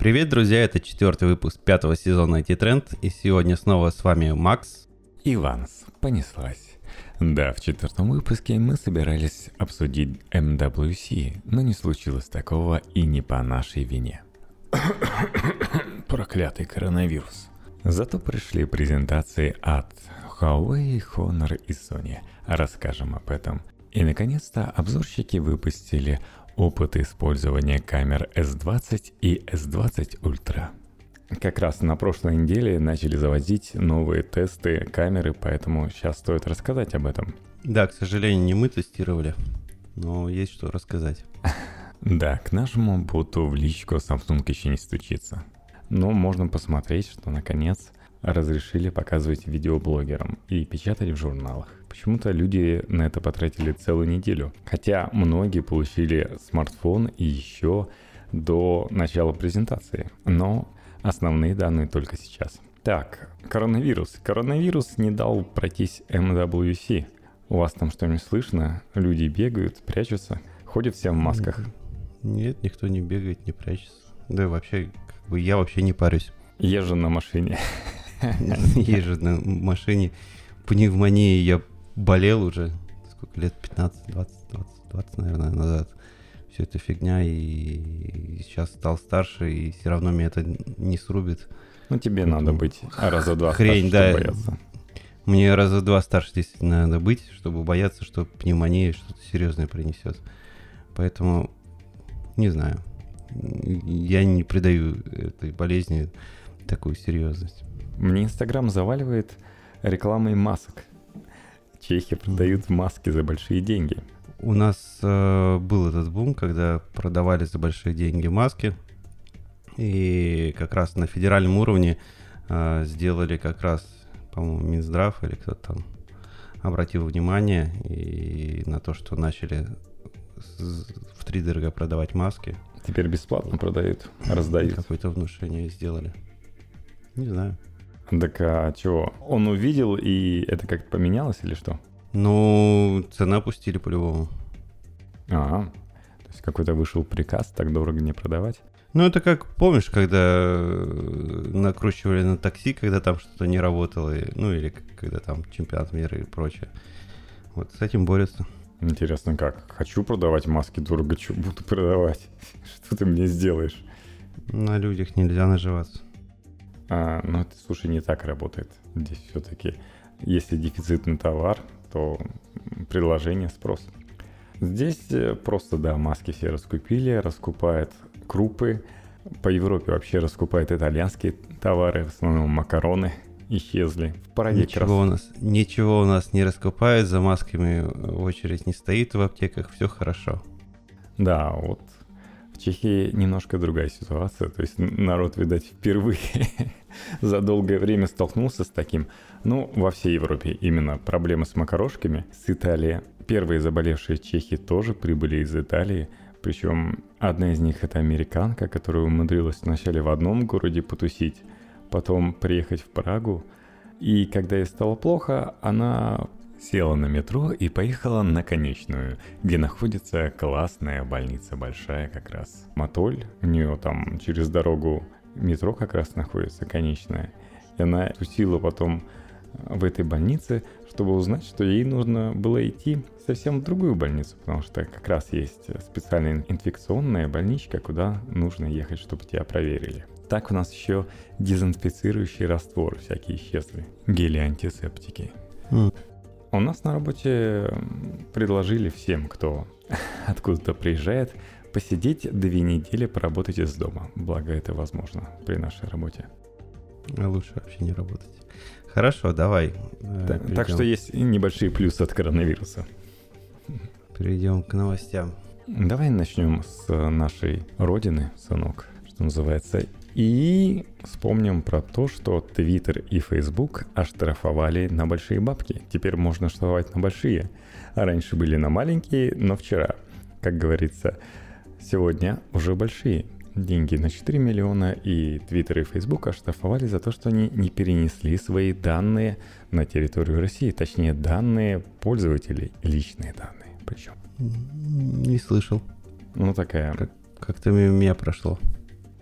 Привет, друзья, это четвертый выпуск пятого сезона IT Trend, и сегодня снова с вами Макс. Иванс, понеслась. Да, в четвертом выпуске мы собирались обсудить MWC, но не случилось такого и не по нашей вине. Проклятый коронавирус. Зато пришли презентации от Huawei, Honor и Sony. Расскажем об этом. И наконец-то обзорщики выпустили опыт использования камер S20 и S20 Ultra. Как раз на прошлой неделе начали заводить новые тесты камеры, поэтому сейчас стоит рассказать об этом. Да, к сожалению, не мы тестировали, но есть что рассказать. Да, к нашему боту в личку Samsung еще не стучится. Но можно посмотреть, что наконец разрешили показывать видеоблогерам и печатать в журналах. Почему-то люди на это потратили целую неделю. Хотя многие получили смартфон еще до начала презентации. Но основные данные только сейчас. Так, коронавирус. Коронавирус не дал пройтись MWC. У вас там что-нибудь слышно? Люди бегают, прячутся, ходят все в масках. Нет, никто не бегает, не прячется. Да вообще, как бы я вообще не парюсь. Езжу на машине. Езжу на машине. Пневмонией я болел уже сколько лет, 15, 20, 20, 20, наверное, назад. Все это фигня, и сейчас стал старше, и все равно меня это не срубит. Ну, тебе Поэтому... надо быть раза два Хрень, старше, да. бояться. Мне раза два старше действительно надо быть, чтобы бояться, что пневмония что-то серьезное принесет. Поэтому не знаю. Я не придаю этой болезни такую серьезность. Мне Инстаграм заваливает рекламой масок. Чехи продают маски за большие деньги. У нас э, был этот бум, когда продавали за большие деньги маски. И как раз на федеральном уровне э, сделали как раз, по-моему, Минздрав или кто-то там обратил внимание и на то, что начали в три дорого продавать маски. Теперь бесплатно продают, раздают. Какое-то внушение сделали. Не знаю. Так а чего? Он увидел, и это как-то поменялось или что? Ну, цена опустили по-любому. А, то есть какой-то вышел приказ так дорого не продавать? Ну, это как, помнишь, когда накручивали на такси, когда там что-то не работало, ну, или когда там чемпионат мира и прочее. Вот с этим борются. Интересно, как? Хочу продавать маски дорого, что буду продавать? Что ты мне сделаешь? На людях нельзя наживаться. А, ну, это, слушай, не так работает. Здесь все-таки, если дефицитный товар, то предложение, спрос. Здесь э, просто, да, маски все раскупили, раскупают крупы. По Европе вообще раскупают итальянские товары, в основном макароны исчезли. В параде ничего, крас... у нас, ничего у нас не раскупают, за масками очередь не стоит в аптеках, все хорошо. Да, вот Чехии немножко другая ситуация. То есть народ, видать, впервые за долгое время столкнулся с таким. Ну, во всей Европе именно проблемы с макарошками. С Италии. Первые заболевшие чехи тоже прибыли из Италии. Причем одна из них это американка, которая умудрилась вначале в одном городе потусить, потом приехать в Прагу. И когда ей стало плохо, она села на метро и поехала на конечную, где находится классная больница, большая как раз. Матоль, у нее там через дорогу метро как раз находится, конечная. И она тусила потом э, в этой больнице, чтобы узнать, что ей нужно было идти совсем в другую больницу, потому что как раз есть специальная инфекционная больничка, куда нужно ехать, чтобы тебя проверили. Так у нас еще дезинфицирующий раствор всякие исчезли, гели-антисептики. У нас на работе предложили всем, кто откуда-то приезжает, посидеть две недели, поработать из дома. Благо это возможно при нашей работе. А лучше вообще не работать. Хорошо, давай. Э, так, так что есть небольшие плюсы от коронавируса. Перейдем к новостям. Давай начнем с нашей родины, сынок, что называется. И вспомним про то, что Twitter и Facebook оштрафовали на большие бабки. Теперь можно штрафовать на большие. А раньше были на маленькие, но вчера, как говорится, сегодня уже большие деньги на 4 миллиона, и Twitter и Facebook оштрафовали за то, что они не перенесли свои данные на территорию России, точнее данные пользователей, личные данные причем. Не слышал. Ну такая... Как- как-то мимо меня прошло.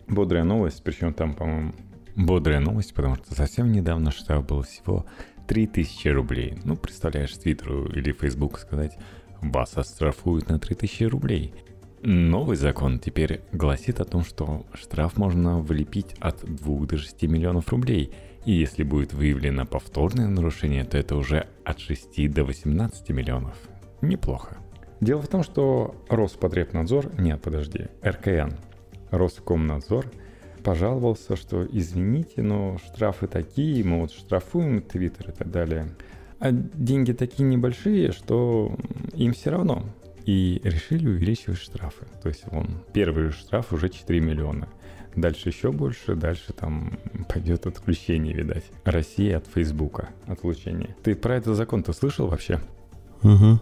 Бодрая новость, причем там, по-моему, бодрая новость, потому что совсем недавно штраф был всего 3000 рублей. Ну, представляешь, Твиттеру или Фейсбуку сказать, вас оштрафуют на 3000 рублей. Новый закон теперь гласит о том, что штраф можно влепить от 2 до 6 миллионов рублей. И если будет выявлено повторное нарушение, то это уже от 6 до 18 миллионов. Неплохо. Дело в том, что Роспотребнадзор, нет, подожди, РКН, Роскомнадзор пожаловался, что извините, но штрафы такие, мы вот штрафуем Твиттер и так далее. А деньги такие небольшие, что им все равно и решили увеличивать штрафы. То есть он первый штраф уже 4 миллиона. Дальше еще больше, дальше там пойдет отключение, видать. Россия от Фейсбука отлучение. Ты про этот закон-то слышал вообще? Угу.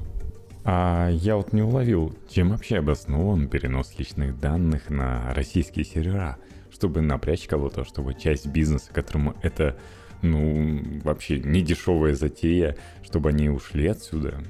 А я вот не уловил, чем вообще обоснован перенос личных данных на российские сервера, чтобы напрячь кого-то, чтобы часть бизнеса, которому это, ну, вообще не дешевая затея, чтобы они ушли отсюда.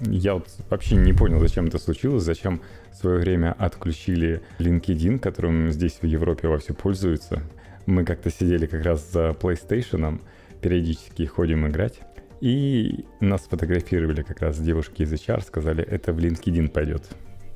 Я вот вообще не понял, зачем это случилось, зачем в свое время отключили LinkedIn, которым здесь в Европе во все пользуются. Мы как-то сидели как раз за PlayStation, периодически ходим играть. И нас фотографировали как раз девушки из HR, сказали, это в LinkedIn пойдет.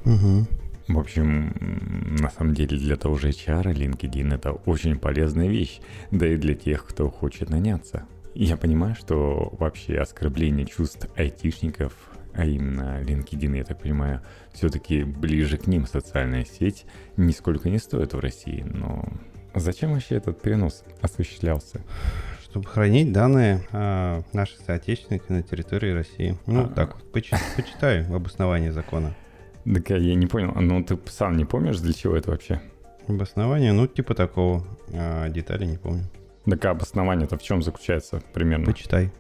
Угу. В общем, на самом деле для того же HR LinkedIn это очень полезная вещь, да и для тех, кто хочет наняться. Я понимаю, что вообще оскорбление чувств айтишников а именно LinkedIn, я так понимаю, все-таки ближе к ним социальная сеть, нисколько не стоит в России, но зачем вообще этот перенос осуществлялся? Чтобы хранить данные о наших соотечественников на территории России. Ну, а... так вот, почи- почитай обоснование закона. Так я не понял, ну ты сам не помнишь, для чего это вообще? Обоснование, ну, типа такого, а детали не помню. Так а обоснование-то в чем заключается примерно? Почитай.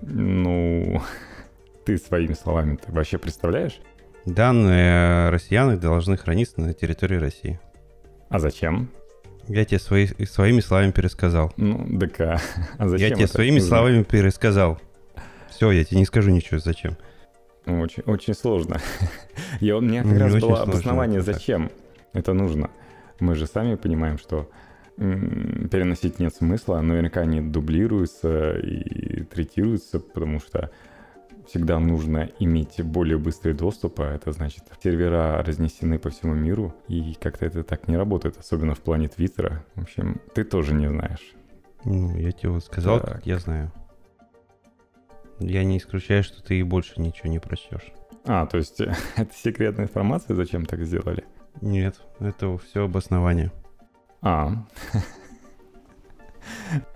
Ну, ты своими словами ты вообще представляешь? Данные россиян должны храниться на территории России. А зачем? Я тебе свои, своими словами пересказал. Ну, так а, а зачем? Я тебе своими нужно? словами пересказал. Все, я тебе не скажу ничего, зачем. Очень, очень сложно. Я, у меня как раз было сложно, обоснование, зачем это нужно. Мы же сами понимаем, что переносить нет смысла, наверняка они дублируются и третируются, потому что всегда нужно иметь более быстрый доступ, а это значит сервера разнесены по всему миру, и как-то это так не работает, особенно в плане Твиттера. В общем, ты тоже не знаешь. Ну, я тебе вот сказал, так. как я знаю. Я не исключаю, что ты и больше ничего не прочтешь. А, то есть это секретная информация, зачем так сделали? Нет, это все обоснование. А,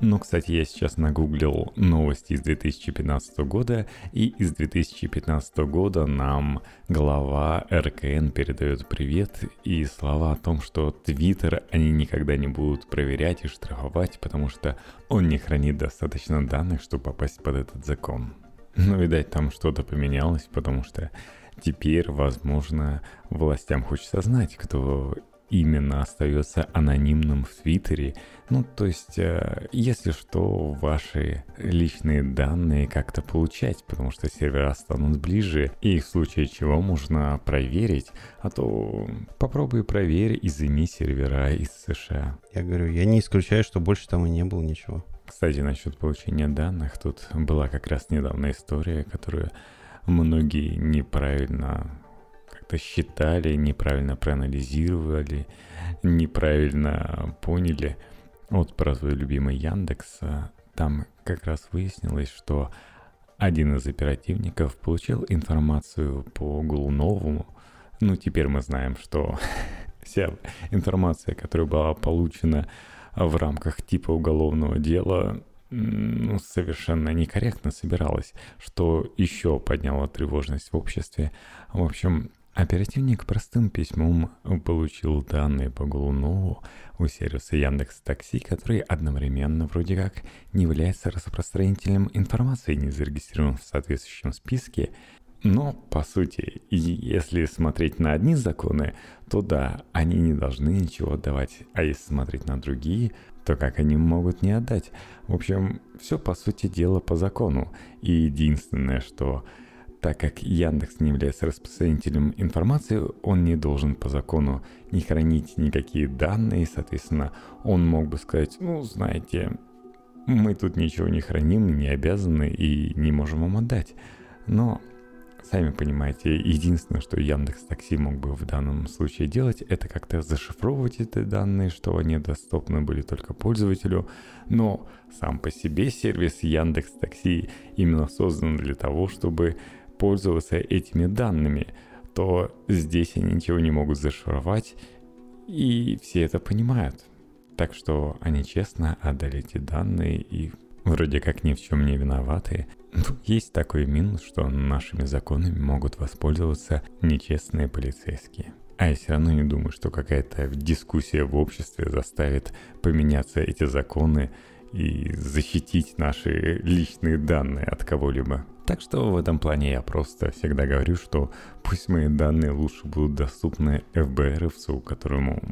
ну, кстати, я сейчас нагуглил новости из 2015 года, и из 2015 года нам глава РКН передает привет и слова о том, что Твиттер они никогда не будут проверять и штрафовать, потому что он не хранит достаточно данных, чтобы попасть под этот закон. Ну, видать, там что-то поменялось, потому что теперь, возможно, властям хочется знать, кто именно остается анонимным в Твиттере. Ну, то есть, э, если что, ваши личные данные как-то получать, потому что сервера станут ближе, и в случае чего можно проверить, а то попробуй проверь и займи сервера из США. Я говорю, я не исключаю, что больше там и не было ничего. Кстати, насчет получения данных, тут была как раз недавно история, которую многие неправильно как-то считали, неправильно проанализировали, неправильно поняли. Вот про свой любимый Яндекс, а, там как раз выяснилось, что один из оперативников получил информацию по Голунову. Ну, теперь мы знаем, что вся информация, которая была получена в рамках типа уголовного дела, ну, совершенно некорректно собиралась, что еще подняло тревожность в обществе. В общем, Оперативник простым письмом получил данные по Голунову у сервиса Яндекс Такси, который одновременно вроде как не является распространителем информации, не зарегистрирован в соответствующем списке. Но, по сути, если смотреть на одни законы, то да, они не должны ничего отдавать. А если смотреть на другие, то как они могут не отдать? В общем, все по сути дела по закону. И единственное, что так как Яндекс не является распространителем информации, он не должен по закону не хранить никакие данные, соответственно, он мог бы сказать, ну, знаете, мы тут ничего не храним, не обязаны и не можем вам отдать. Но Сами понимаете, единственное, что Яндекс Такси мог бы в данном случае делать, это как-то зашифровывать эти данные, что они доступны были только пользователю. Но сам по себе сервис Яндекс Такси именно создан для того, чтобы пользоваться этими данными, то здесь они ничего не могут зашифровать, и все это понимают. Так что они честно отдали эти данные и вроде как ни в чем не виноваты, ну, есть такой минус, что нашими законами могут воспользоваться нечестные полицейские. А я все равно не думаю, что какая-то дискуссия в обществе заставит поменяться эти законы и защитить наши личные данные от кого-либо. Так что в этом плане я просто всегда говорю, что пусть мои данные лучше будут доступны ФБРовцу, которому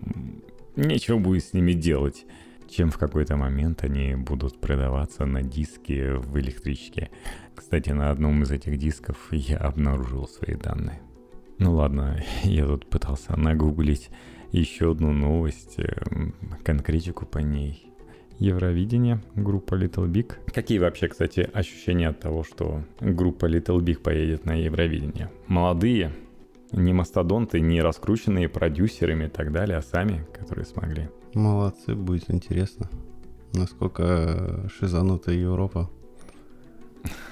нечего будет с ними делать чем в какой-то момент они будут продаваться на диске в электричке. Кстати, на одном из этих дисков я обнаружил свои данные. Ну ладно, я тут пытался нагуглить еще одну новость, эм, конкретику по ней. Евровидение, группа Little Big. Какие вообще, кстати, ощущения от того, что группа Little Big поедет на Евровидение? Молодые, не мастодонты, не раскрученные продюсерами и так далее, а сами, которые смогли. Молодцы, будет интересно. Насколько шизанутая Европа.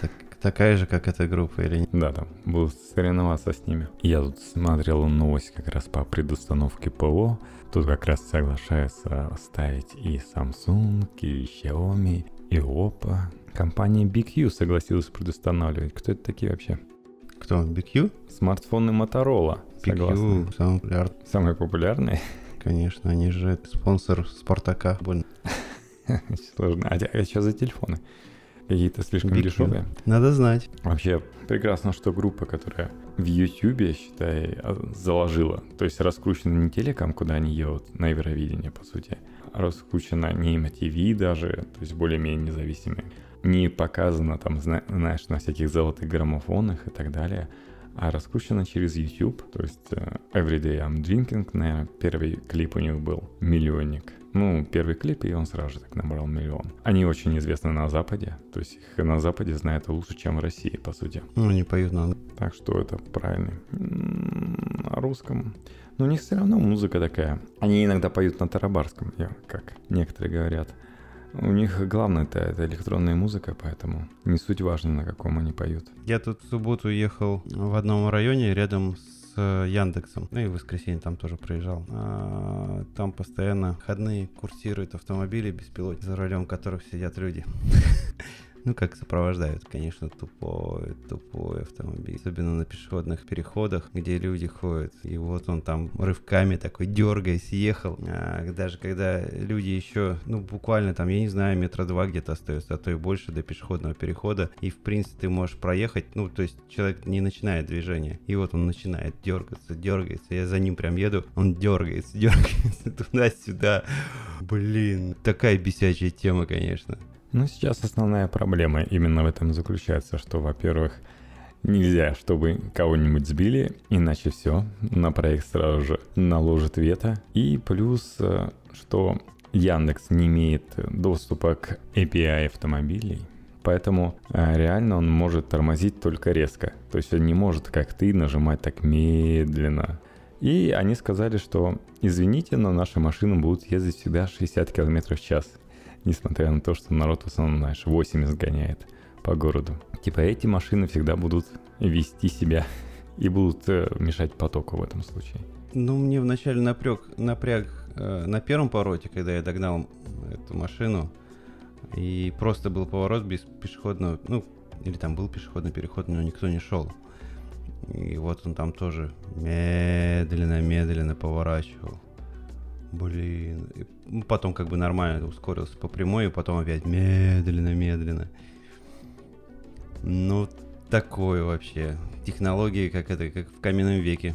Так, такая же, как эта группа или нет? Да, там будут соревноваться с ними. Я тут смотрел новость как раз по предустановке ПО. Тут как раз соглашаются ставить и Samsung, и Xiaomi, и Oppo. Компания BQ согласилась предустанавливать. Кто это такие вообще? Кто? BQ? Смартфоны Motorola. BQ согласны. самый популярный. Самый популярный? Конечно, они же спонсор Спартака. Больно. Сложно. А, а что за телефоны? Какие-то слишком Big дешевые. Надо знать. Вообще прекрасно, что группа, которая в YouTube, считай, а, заложила. То есть раскручена не телеком, куда они едут, на Евровидение, по сути. А раскручена не MTV даже, то есть более-менее независимые. Не показано там, знаешь, на всяких золотых граммофонах и так далее а раскручена через YouTube. То есть uh, Everyday I'm Drinking, наверное, первый клип у них был «Миллионник». Ну, первый клип, и он сразу же так набрал миллион. Они очень известны на Западе, то есть их на Западе знают лучше, чем в России, по сути. Ну, они поют на... Так что это правильный. На русском. Но у них все равно музыка такая. Они иногда поют на тарабарском, как некоторые говорят. У них главное это, это электронная музыка, поэтому не суть важно, на каком они поют. Я тут в субботу ехал в одном районе рядом с э, Яндексом. Ну и в воскресенье там тоже проезжал. А, там постоянно ходные курсируют автомобили беспилотники, за рулем которых сидят люди. Ну, как сопровождают, конечно, тупой, тупой автомобиль. Особенно на пешеходных переходах, где люди ходят. И вот он там рывками такой дергаясь ехал. А даже когда люди еще, ну, буквально там, я не знаю, метра два где-то остается, а то и больше до пешеходного перехода. И, в принципе, ты можешь проехать, ну, то есть человек не начинает движение. И вот он начинает дергаться, дергается. Я за ним прям еду, он дергается, дергается туда-сюда. Блин, такая бесячая тема, конечно. Ну, сейчас основная проблема именно в этом заключается, что, во-первых, нельзя, чтобы кого-нибудь сбили, иначе все, на проект сразу же наложит вето. И плюс, э, что Яндекс не имеет доступа к API автомобилей, Поэтому э, реально он может тормозить только резко. То есть он не может, как ты, нажимать так медленно. И они сказали, что извините, но наши машины будут ездить всегда 60 км в час несмотря на то, что народ в основном, знаешь, 80 гоняет по городу. Типа эти машины всегда будут вести себя и будут э, мешать потоку в этом случае. Ну, мне вначале напряг, напряг э, на первом повороте, когда я догнал эту машину, и просто был поворот без пешеходного, ну, или там был пешеходный переход, но никто не шел. И вот он там тоже медленно-медленно поворачивал. Блин. И потом как бы нормально ускорился по прямой, и потом опять медленно-медленно. Ну, такое вообще. Технологии, как это, как в каменном веке.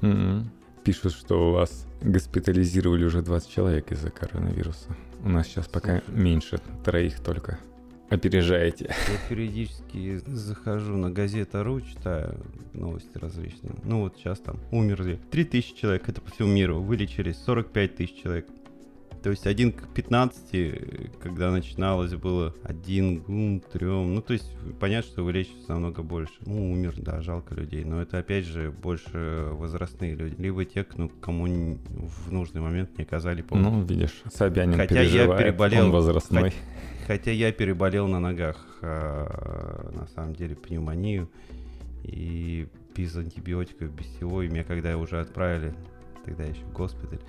Mm-hmm. Пишут, что у вас госпитализировали уже 20 человек из-за коронавируса. У нас сейчас пока Слушай. меньше, троих только. Опережаете. Я периодически захожу на газета.ру, читаю новости различные. Ну вот сейчас там умерли 3000 человек, это по всему миру, вылечились 45 тысяч человек. То есть один к 15, когда начиналось, было один к трем. Ну, то есть понятно, что вылечивается намного больше. Ну, умер, да, жалко людей. Но это, опять же, больше возрастные люди. Либо те, ну, кому в нужный момент не оказали помощь. Ну, видишь, Собянин Хотя я переболел, он возрастной. Хотя я переболел на ногах, а, на самом деле, пневмонию. И без антибиотиков, без всего. И меня когда уже отправили, тогда еще в госпиталь,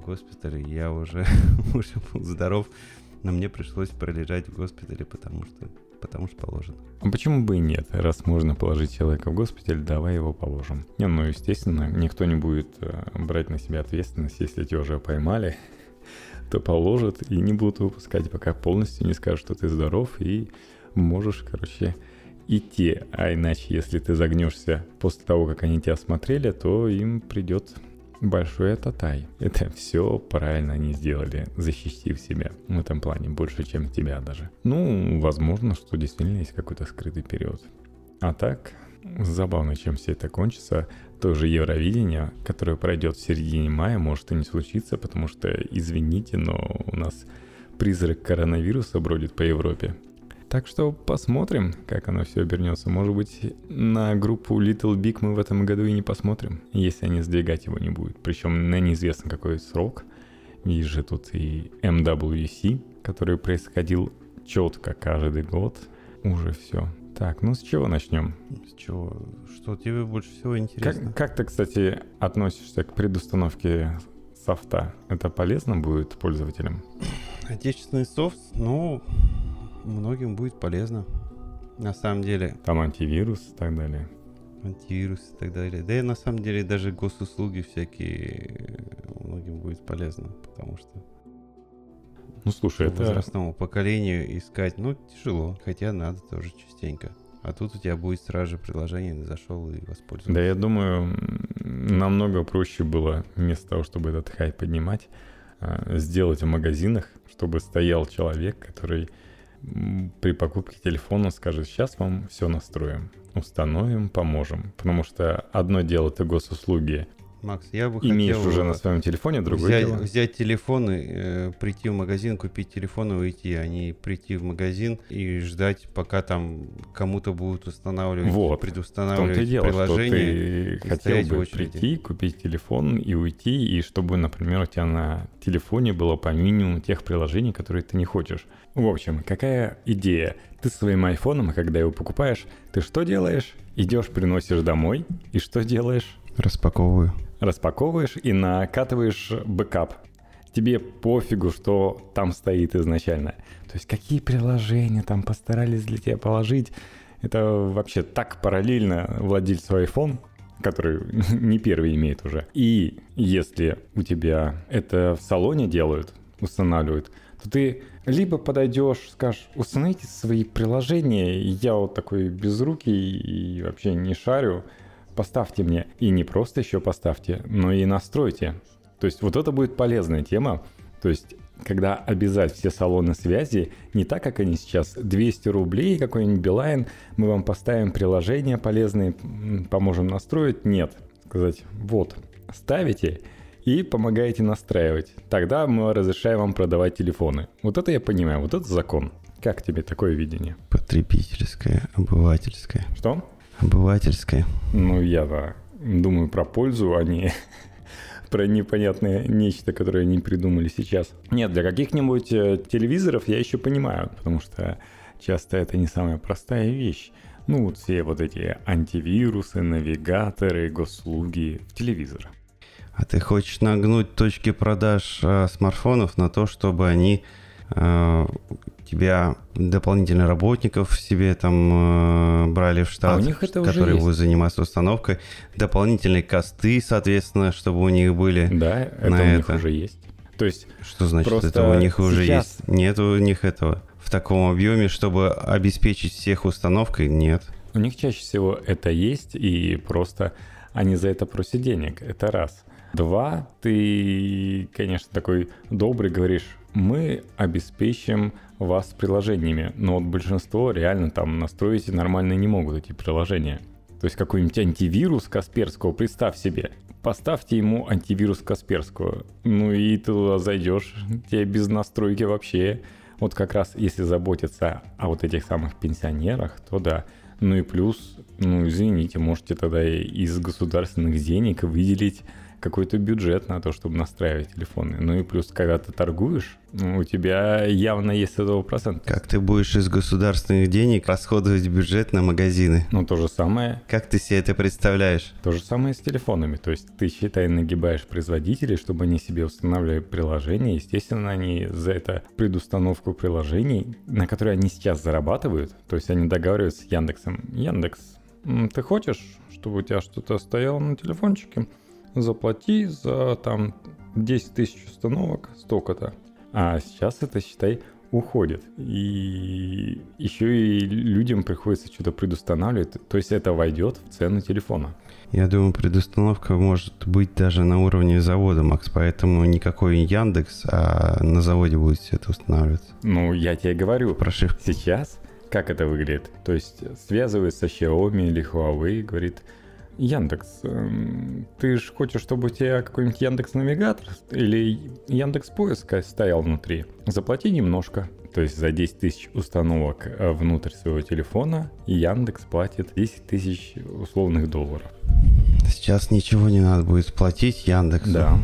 госпитале я уже, уже был здоров, но мне пришлось пролежать в госпитале, потому что потому что положено. А почему бы и нет? Раз можно положить человека в госпиталь, давай его положим. Не, ну, естественно, никто не будет э, брать на себя ответственность, если тебя уже поймали, то положат и не будут выпускать, пока полностью не скажут, что ты здоров и можешь, короче, идти. А иначе, если ты загнешься после того, как они тебя осмотрели, то им придет большой татай. Это все правильно они сделали, защитив себя в этом плане, больше, чем тебя даже. Ну, возможно, что действительно есть какой-то скрытый период. А так, забавно, чем все это кончится. То же Евровидение, которое пройдет в середине мая, может и не случиться, потому что, извините, но у нас призрак коронавируса бродит по Европе. Так что посмотрим, как оно все обернется. Может быть, на группу Little Big мы в этом году и не посмотрим, если они сдвигать его не будет. Причем на неизвестно какой срок. Есть же тут и MWC, который происходил четко каждый год. Уже все. Так, ну с чего начнем? С чего? Что тебе больше всего интересно? Как, как ты, кстати, относишься к предустановке софта? Это полезно будет пользователям? Отечественный софт, ну, многим будет полезно. На самом деле. Там антивирус и так далее. Антивирус и так далее. Да и на самом деле даже госуслуги всякие многим будет полезно, потому что ну слушай, это... Возрастному поколению искать, ну, тяжело, хотя надо тоже частенько. А тут у тебя будет сразу же приложение, зашел и воспользовался. Да, я думаю, намного проще было, вместо того, чтобы этот хайп поднимать, а, сделать в магазинах, чтобы стоял человек, который при покупке телефона скажет, сейчас вам все настроим, установим, поможем. Потому что одно дело это госуслуги, Макс, я бы Имеешь хотел уже на своем телефоне другой взять, дело. взять телефон, и, э, прийти в магазин, купить телефон и уйти, а не прийти в магазин и ждать, пока там кому-то будут устанавливать, вот. предустанавливать в дело, приложение. Что ты хотел бы прийти, купить телефон и уйти, и чтобы, например, у тебя на телефоне было по минимуму тех приложений, которые ты не хочешь. В общем, какая идея? Ты своим айфоном, когда его покупаешь, ты что делаешь? Идешь, приносишь домой, и что делаешь? Распаковываю распаковываешь и накатываешь бэкап. Тебе пофигу, что там стоит изначально. То есть какие приложения там постарались для тебя положить. Это вообще так параллельно владельцу iPhone, который не первый имеет уже. И если у тебя это в салоне делают, устанавливают, то ты либо подойдешь, скажешь, установите свои приложения, я вот такой безрукий и вообще не шарю, поставьте мне. И не просто еще поставьте, но и настройте. То есть вот это будет полезная тема. То есть когда обязать все салоны связи, не так, как они сейчас, 200 рублей, какой-нибудь Билайн, мы вам поставим приложение полезные, поможем настроить. Нет. Сказать, вот, ставите и помогаете настраивать. Тогда мы разрешаем вам продавать телефоны. Вот это я понимаю, вот это закон. Как тебе такое видение? Потребительское, обывательское. Что? Обывательское. Ну, я думаю про пользу, а не про непонятное нечто, которое они придумали сейчас. Нет, для каких-нибудь э, телевизоров я еще понимаю, потому что часто это не самая простая вещь. Ну, вот все вот эти антивирусы, навигаторы, госуслуги в телевизор. А ты хочешь нагнуть точки продаж э, смартфонов на то, чтобы они э, тебя дополнительных работников себе там э, брали в штат, а у них это которые будут заниматься установкой, дополнительные косты, соответственно, чтобы у них были. Да, это на у это. них уже есть. То есть что значит это у них уже сейчас... есть? Нет у них этого в таком объеме, чтобы обеспечить всех установкой, нет. У них чаще всего это есть, и просто они за это просят денег. Это раз. Два, ты, конечно, такой добрый говоришь, мы обеспечим вас приложениями, но вот большинство реально там настроить нормально не могут эти приложения. То есть какой-нибудь антивирус Касперского, представь себе, поставьте ему антивирус Касперского, ну и ты туда зайдешь, тебе без настройки вообще. Вот как раз если заботиться о вот этих самых пенсионерах, то да. Ну и плюс, ну извините, можете тогда из государственных денег выделить какой-то бюджет на то, чтобы настраивать телефоны. Ну и плюс, когда ты торгуешь, ну, у тебя явно есть этого процент. Как ты будешь из государственных денег расходовать бюджет на магазины? Ну, то же самое. Как ты себе это представляешь? То же самое с телефонами. То есть ты, считай, нагибаешь производителей, чтобы они себе устанавливали приложения. Естественно, они за это предустановку приложений, на которые они сейчас зарабатывают, то есть они договариваются с Яндексом. Яндекс, ты хочешь, чтобы у тебя что-то стояло на телефончике? Заплати за там 10 тысяч установок столько-то. А сейчас это, считай, уходит. И еще и людям приходится что-то предустанавливать. То есть это войдет в цену телефона. Я думаю, предустановка может быть даже на уровне завода, Макс, поэтому никакой Яндекс, а на заводе будет все это устанавливаться. Ну, я тебе говорю, Прошивка. сейчас как это выглядит? То есть связывается Xiaomi или Huawei, говорит, Яндекс, эм, ты же хочешь, чтобы у тебя какой-нибудь Яндекс Навигатор или Яндекс Поиск стоял внутри? Заплати немножко. То есть за 10 тысяч установок э, внутрь своего телефона Яндекс платит 10 тысяч условных долларов. Сейчас ничего не надо будет платить Яндексу. Да.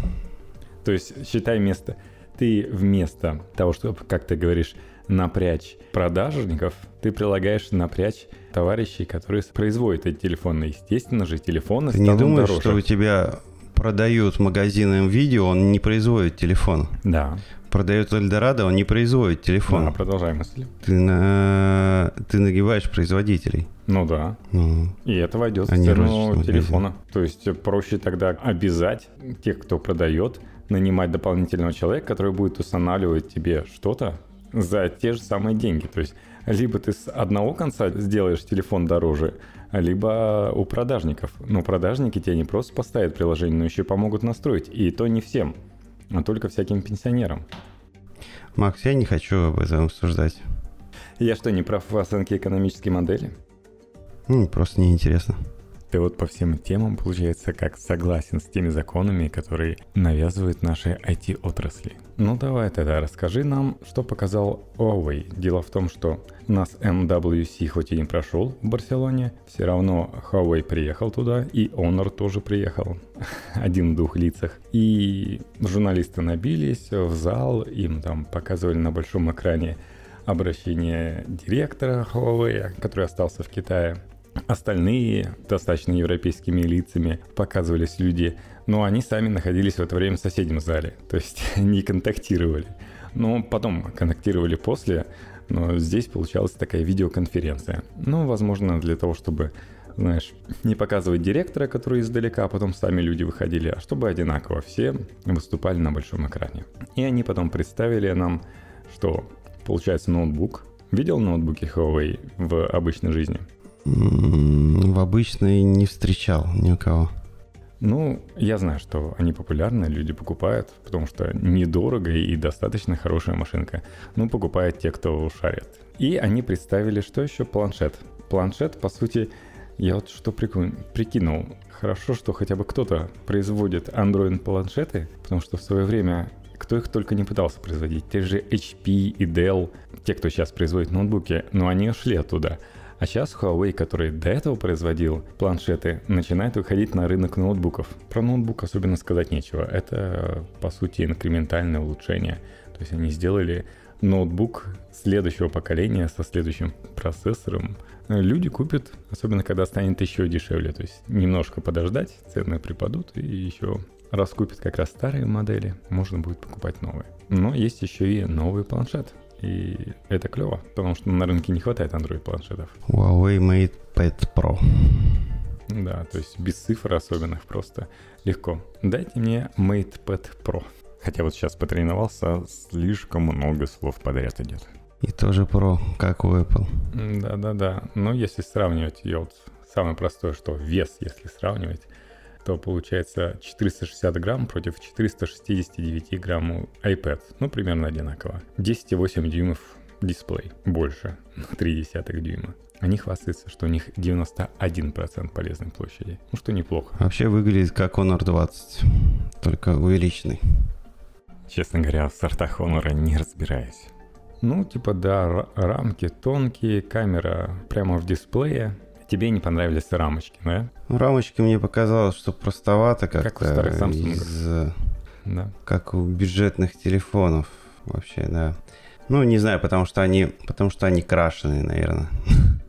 То есть считай место. Ты вместо того, чтобы, как ты говоришь, напрячь продажников, ты прилагаешь напрячь товарищей, которые производят эти телефоны. Естественно же, телефоны Ты не думаешь, дороже. что у тебя продают магазинам видео, он не производит телефон? Да. Продает Эльдорадо, он не производит телефон. Да, продолжай мысль. Ты, на... ты нагибаешь производителей. Ну да. Ну, и это войдет в цену телефона. То есть проще тогда обязать тех, кто продает, нанимать дополнительного человека, который будет устанавливать тебе что-то за те же самые деньги. То есть либо ты с одного конца сделаешь телефон дороже, либо у продажников. Но продажники тебе не просто поставят приложение, но еще помогут настроить. И то не всем, а только всяким пенсионерам. Макс, я не хочу об этом обсуждать. Я что, не прав в оценке экономической модели? Ну, просто неинтересно. Ты вот по всем темам, получается, как согласен с теми законами, которые навязывают наши IT-отрасли. Ну давай тогда расскажи нам, что показал Huawei. Дело в том, что у нас MWC хоть и не прошел в Барселоне, все равно Huawei приехал туда, и Honor тоже приехал. Один в двух лицах. И журналисты набились в зал, им там показывали на большом экране обращение директора Huawei, который остался в Китае. Остальные, достаточно европейскими лицами, показывались люди, но они сами находились в это время в соседнем зале, то есть не контактировали. Но потом контактировали после, но здесь получалась такая видеоконференция. Ну, возможно, для того, чтобы, знаешь, не показывать директора, который издалека, а потом сами люди выходили, а чтобы одинаково все выступали на большом экране. И они потом представили нам, что получается ноутбук. Видел ноутбуки Huawei в обычной жизни? В обычной не встречал никого. Ну, я знаю, что они популярны, люди покупают, потому что недорого и достаточно хорошая машинка. Ну, покупают те, кто шарит. И они представили, что еще планшет. Планшет, по сути, я вот что прикинул. Хорошо, что хотя бы кто-то производит Android планшеты, потому что в свое время кто их только не пытался производить. Те же HP и Dell, те, кто сейчас производит ноутбуки, но они ушли оттуда. А сейчас Huawei, который до этого производил планшеты, начинает выходить на рынок ноутбуков. Про ноутбук особенно сказать нечего. Это, по сути, инкрементальное улучшение. То есть они сделали ноутбук следующего поколения со следующим процессором. Люди купят, особенно когда станет еще дешевле. То есть немножко подождать, цены припадут и еще раскупят как раз старые модели, можно будет покупать новые. Но есть еще и новый планшет. И это клево, потому что на рынке не хватает Android планшетов. Huawei Mate Pad Pro. Да, то есть без цифр особенных просто легко. Дайте мне Mate Pad Pro. Хотя вот сейчас потренировался, слишком много слов подряд идет. И тоже Pro, как у Apple. Да-да-да. Но если сравнивать, я вот самое простое, что вес, если сравнивать, то получается 460 грамм против 469 грамм iPad. Ну, примерно одинаково. 10,8 дюймов дисплей, больше на 0,3 дюйма. Они хвастаются, что у них 91% полезной площади. Ну, что неплохо. Вообще выглядит как Honor 20, только увеличенный. Честно говоря, в сортах Honor не разбираюсь. Ну, типа, да, рамки тонкие, камера прямо в дисплее. Тебе не понравились рамочки, да? Ну, рамочки мне показалось, что простовато как-то. Как у старых Samsung. Из, Да. как у бюджетных телефонов вообще, да. Ну, не знаю, потому что они, потому что они крашеные, наверное.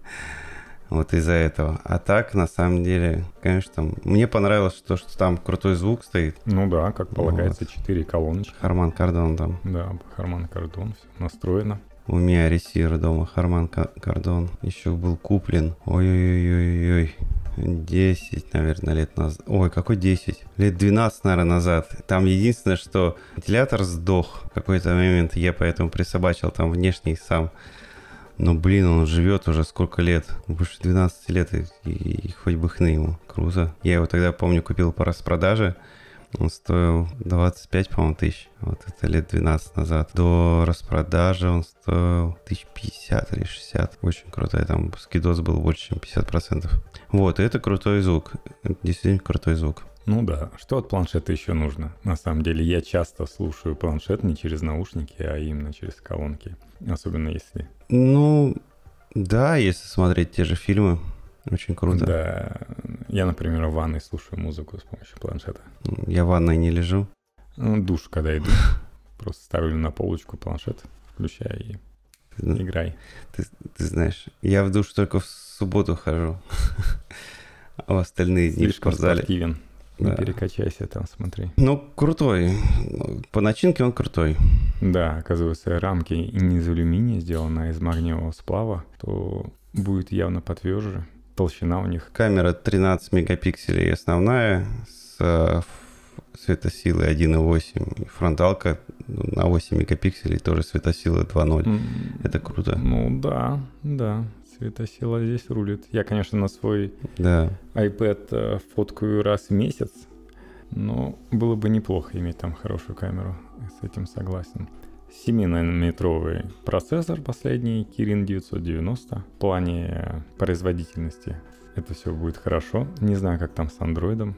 Вот из-за этого. А так, на самом деле, конечно, там, мне понравилось то, что там крутой звук стоит. Ну да, как полагается, 4 колоночки. Харман Кардон там. Да, Харман Кардон, все настроено. У меня ресивер дома Харман Ка- Кардон еще был куплен. Ой-ой-ой-ой-ой. 10, наверное, лет назад. Ой, какой 10? Лет 12, наверное, назад. Там единственное, что вентилятор сдох в какой-то момент. Я поэтому присобачил там внешний сам. Но, блин, он живет уже сколько лет? Больше 12 лет, и, и- и хоть бы хны ему. Круто. Я его тогда, помню, купил по распродаже. Он стоил 25, по-моему, тысяч. Вот это лет 12 назад. До распродажи он стоил 1050 или 60. Очень крутой. Там скидос был больше, чем 50%. Вот, и это крутой звук. Действительно крутой звук. Ну да, что от планшета еще нужно? На самом деле, я часто слушаю планшет не через наушники, а именно через колонки. Особенно если... Ну, да, если смотреть те же фильмы, очень круто. Да, я, например, в ванной слушаю музыку с помощью планшета. Я в ванной не лежу. Ну, душ, когда иду, просто ставлю на полочку планшет, включаю и Ты, играй. ты знаешь, я в душ только в субботу хожу. А в остальные дни в спортзале. спортивен. Не Да. перекачайся там, смотри. Ну, крутой. По начинке он крутой. Да, оказывается, рамки не из алюминия сделаны, а из магниевого сплава, то будет явно потверже. Толщина у них. Камера 13 мегапикселей основная с э, светосилой 1.8. И фронталка на 8 мегапикселей тоже светосила 2.0. М, Это круто. Ну да, да, светосила здесь рулит. Я, конечно, на свой Да. iPad э, фоткаю раз в месяц, но было бы неплохо иметь там хорошую камеру. С этим согласен. 7-нанометровый процессор последний, Kirin 990. В плане производительности это все будет хорошо. Не знаю, как там с андроидом.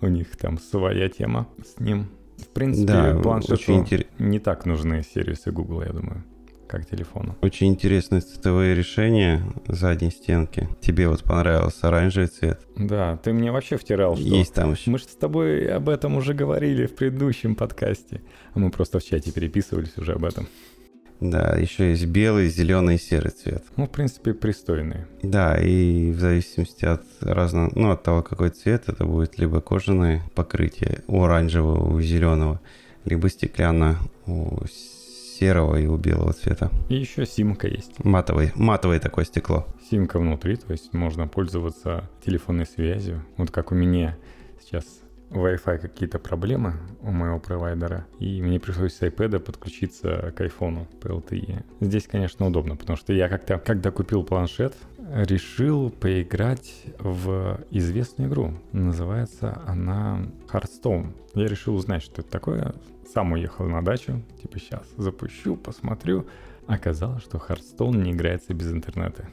У них там своя тема с ним. В принципе, Да, планшету очень, интер- не так нужны сервисы Google, я думаю, как телефону. очень интересные цветовые решения задней стенки. Тебе вот понравился оранжевый цвет. Да, ты мне вообще втирал, что Есть там еще. Мы же с тобой об этом уже говорили в предыдущем подкасте. А мы просто в чате переписывались уже об этом. Да, еще есть белый, зеленый и серый цвет. Ну, в принципе, пристойные. Да, и в зависимости от разного, ну, от того, какой цвет, это будет либо кожаное покрытие у оранжевого, у зеленого, либо стеклянное у серого и у белого цвета. И еще симка есть. Матовый, матовое такое стекло. Симка внутри, то есть можно пользоваться телефонной связью. Вот как у меня сейчас Wi-Fi какие-то проблемы у моего провайдера, и мне пришлось с iPad подключиться к айфону по LTE. Здесь, конечно, удобно, потому что я как-то, когда купил планшет, решил поиграть в известную игру. Называется она Hearthstone. Я решил узнать, что это такое. Сам уехал на дачу. Типа сейчас запущу, посмотрю. Оказалось, что Hearthstone не играется без интернета.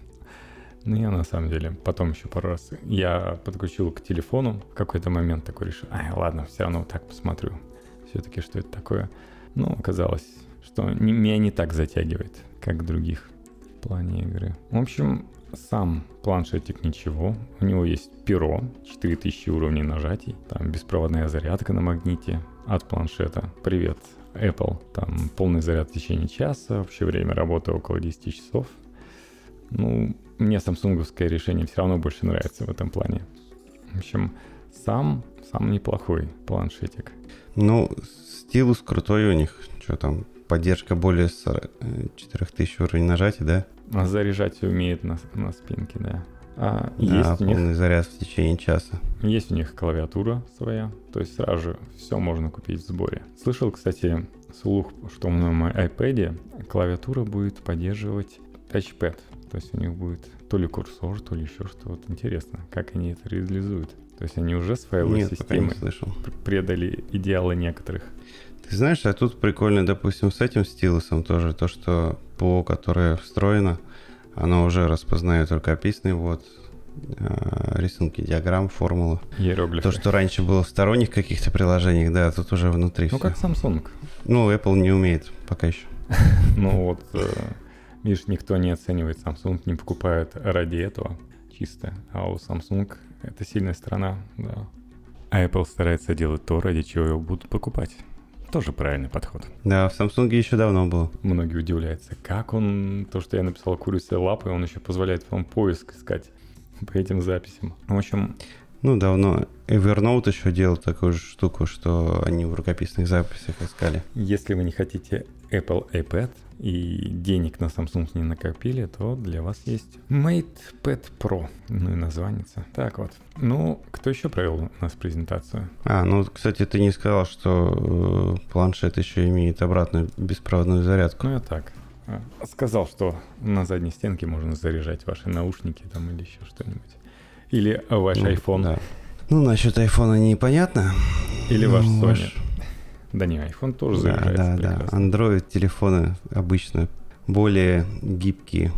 Ну, я на самом деле потом еще пару раз я подключил к телефону. В какой-то момент такой решил, ай, ладно, все равно так посмотрю. Все-таки, что это такое. Ну, оказалось, что не- меня не так затягивает, как других в плане игры. В общем, сам планшетик ничего. У него есть перо, 4000 уровней нажатий, там беспроводная зарядка на магните от планшета. Привет, Apple. Там полный заряд в течение часа, общее время работы около 10 часов. Ну, мне самсунговское решение все равно больше нравится в этом плане. В общем, сам, сам неплохой планшетик. Ну, стилус крутой у них. Что там, поддержка более 40 э, 4000 уровней нажатия, да? А заряжать умеет на, на спинке, да. А есть, у них, полный заряд в течение часа. есть у них клавиатура своя, то есть сразу же все можно купить в сборе. Слышал, кстати, слух, что на моем iPad клавиатура будет поддерживать тачпэд. То есть у них будет то ли курсор, то ли еще что-то. Интересно, как они это реализуют. То есть они уже с файловой Нет, не системой слышал. пр- предали идеалы некоторых. Ты знаешь, а тут прикольно, допустим, с этим стилусом тоже, то, что ПО, которое встроено, оно уже распознает рукописный вот э, рисунки, диаграмм, формулу. Иероглифы. То, что раньше было в сторонних каких-то приложениях, да, тут уже внутри Ну, всё. как Samsung. Ну, Apple не умеет пока еще. Ну вот, э, видишь, никто не оценивает Samsung, не покупает ради этого чисто. А у Samsung это сильная сторона, да. А Apple старается делать то, ради чего его будут покупать. Тоже правильный подход. Да, в Samsung еще давно было. Многие удивляются, как он, то, что я написал курица лапы, он еще позволяет вам поиск искать по этим записям. В общем, Ну, давно. Evernote еще делал такую же штуку, что они в рукописных записях искали. если вы не хотите Apple iPad и денег на Samsung не накопили, то для вас есть MatePad Pro. Ну и названится. Так вот. Ну, кто еще провел у нас презентацию? А, ну, кстати, ты не сказал, что э, планшет еще имеет обратную беспроводную зарядку. Ну, я так. а, Сказал, что на задней стенке можно заряжать ваши наушники там или еще что-нибудь. Или ваш Ну, iPhone. да. Ну, насчет айфона непонятно. Или ваш Ну, Sony. ваш- Да не, iPhone тоже Да, заряжается да, да. прекрасно. Android телефоны обычно более гибкие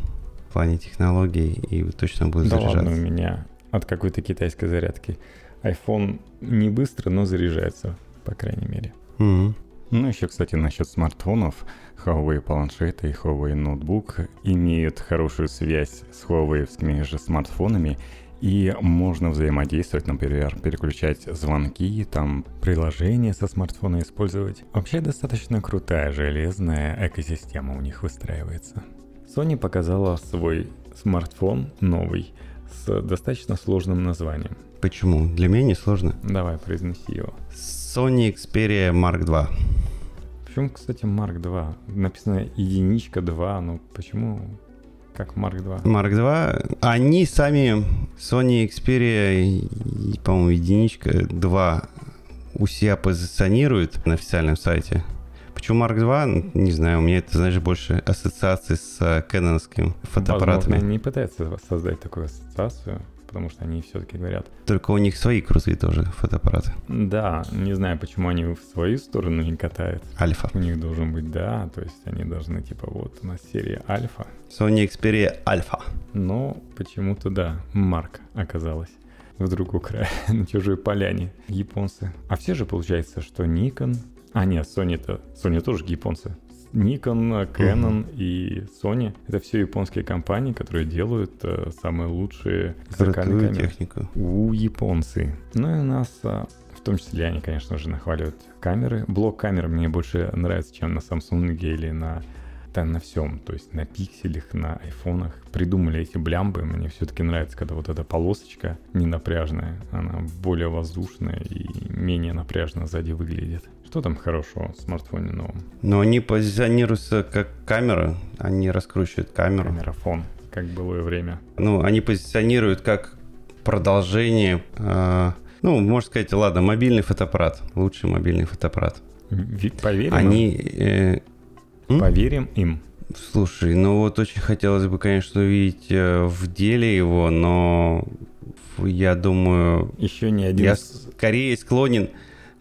в плане технологий и точно будут Да ладно, у заряжаться. меня от какой-то китайской зарядки. iPhone не быстро, но заряжается, по крайней мере. Мгм. Ну, еще, кстати, насчет смартфонов. Huawei планшеты и Huawei ноутбук имеют хорошую связь с Huawei же смартфонами, и можно взаимодействовать, например, переключать звонки, там приложения со смартфона использовать. Вообще достаточно крутая железная экосистема у них выстраивается. Sony показала свой смартфон новый с достаточно сложным названием. Почему? Для меня не сложно. Давай, произнеси его. Sony Xperia Mark II. Почему, кстати, Mark 2? Написано единичка 2, ну почему как Mark 2? Mark II, они сами, Sony Xperia, по-моему, единичка 2 у себя позиционируют на официальном сайте. Почему Mark II? Не знаю, у меня это, знаешь, больше ассоциации с кэноновскими фотоаппаратами. Возможно, они пытаются создать такую ассоциацию, потому что они все-таки говорят, Только у них свои крутые тоже фотоаппараты. да, не знаю, почему они в свою сторону не катают. Альфа. У них должен быть да, то есть они должны типа вот у нас серия альфа, Sony Xperia Alpha. но почему-то да, Марк оказалась в другую край, на чужой поляне, японцы. А все же получается, что Nikon, а нет, Sony-то, Sony тоже японцы. Nikon, Canon и Sony — это все японские компании, которые делают э, самые лучшие зеркальные камеры. технику. У японцы. Ну и у нас, а, в том числе, они, конечно же, нахваливают камеры. Блок камер мне больше нравится, чем на Samsung или на да, на всем, то есть на пикселях, на айфонах. Придумали эти блямбы, мне все-таки нравится, когда вот эта полосочка не напряжная, она более воздушная и менее напряжно сзади выглядит. Что там хорошего в смартфоне новом? Но они позиционируются как камера, они раскручивают камеру. Камерафон, как былое время. Ну, они позиционируют как продолжение, э, ну, можно сказать, ладно, мобильный фотоаппарат, лучший мобильный фотоаппарат. Поверим, Они, э, им? м? поверим им. слушай, ну вот очень хотелось бы, конечно, увидеть э, в деле его, но я думаю, Еще не один я скорее склонен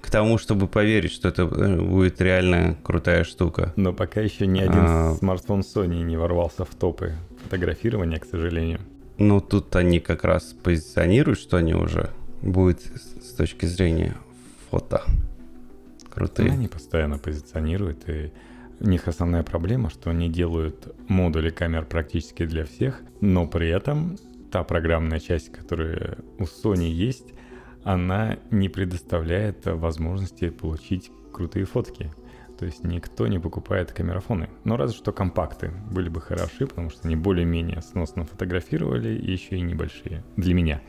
к тому, чтобы поверить, что это э, будет реально крутая штука. Но пока еще ни один А. смартфон Sony не ворвался в топы фотографирования, к сожалению. Ну, тут они как раз позиционируют, что они уже будут с с точки зрения фото крутые. Они постоянно позиционируют, и у них основная проблема, что они делают модули камер практически для всех, но при этом та программная часть, которая у Sony есть, она не предоставляет возможности получить крутые фотки. То есть никто не покупает камерафоны. Но разве что компакты были бы хороши, потому что они более-менее сносно фотографировали и еще и небольшие. Для меня.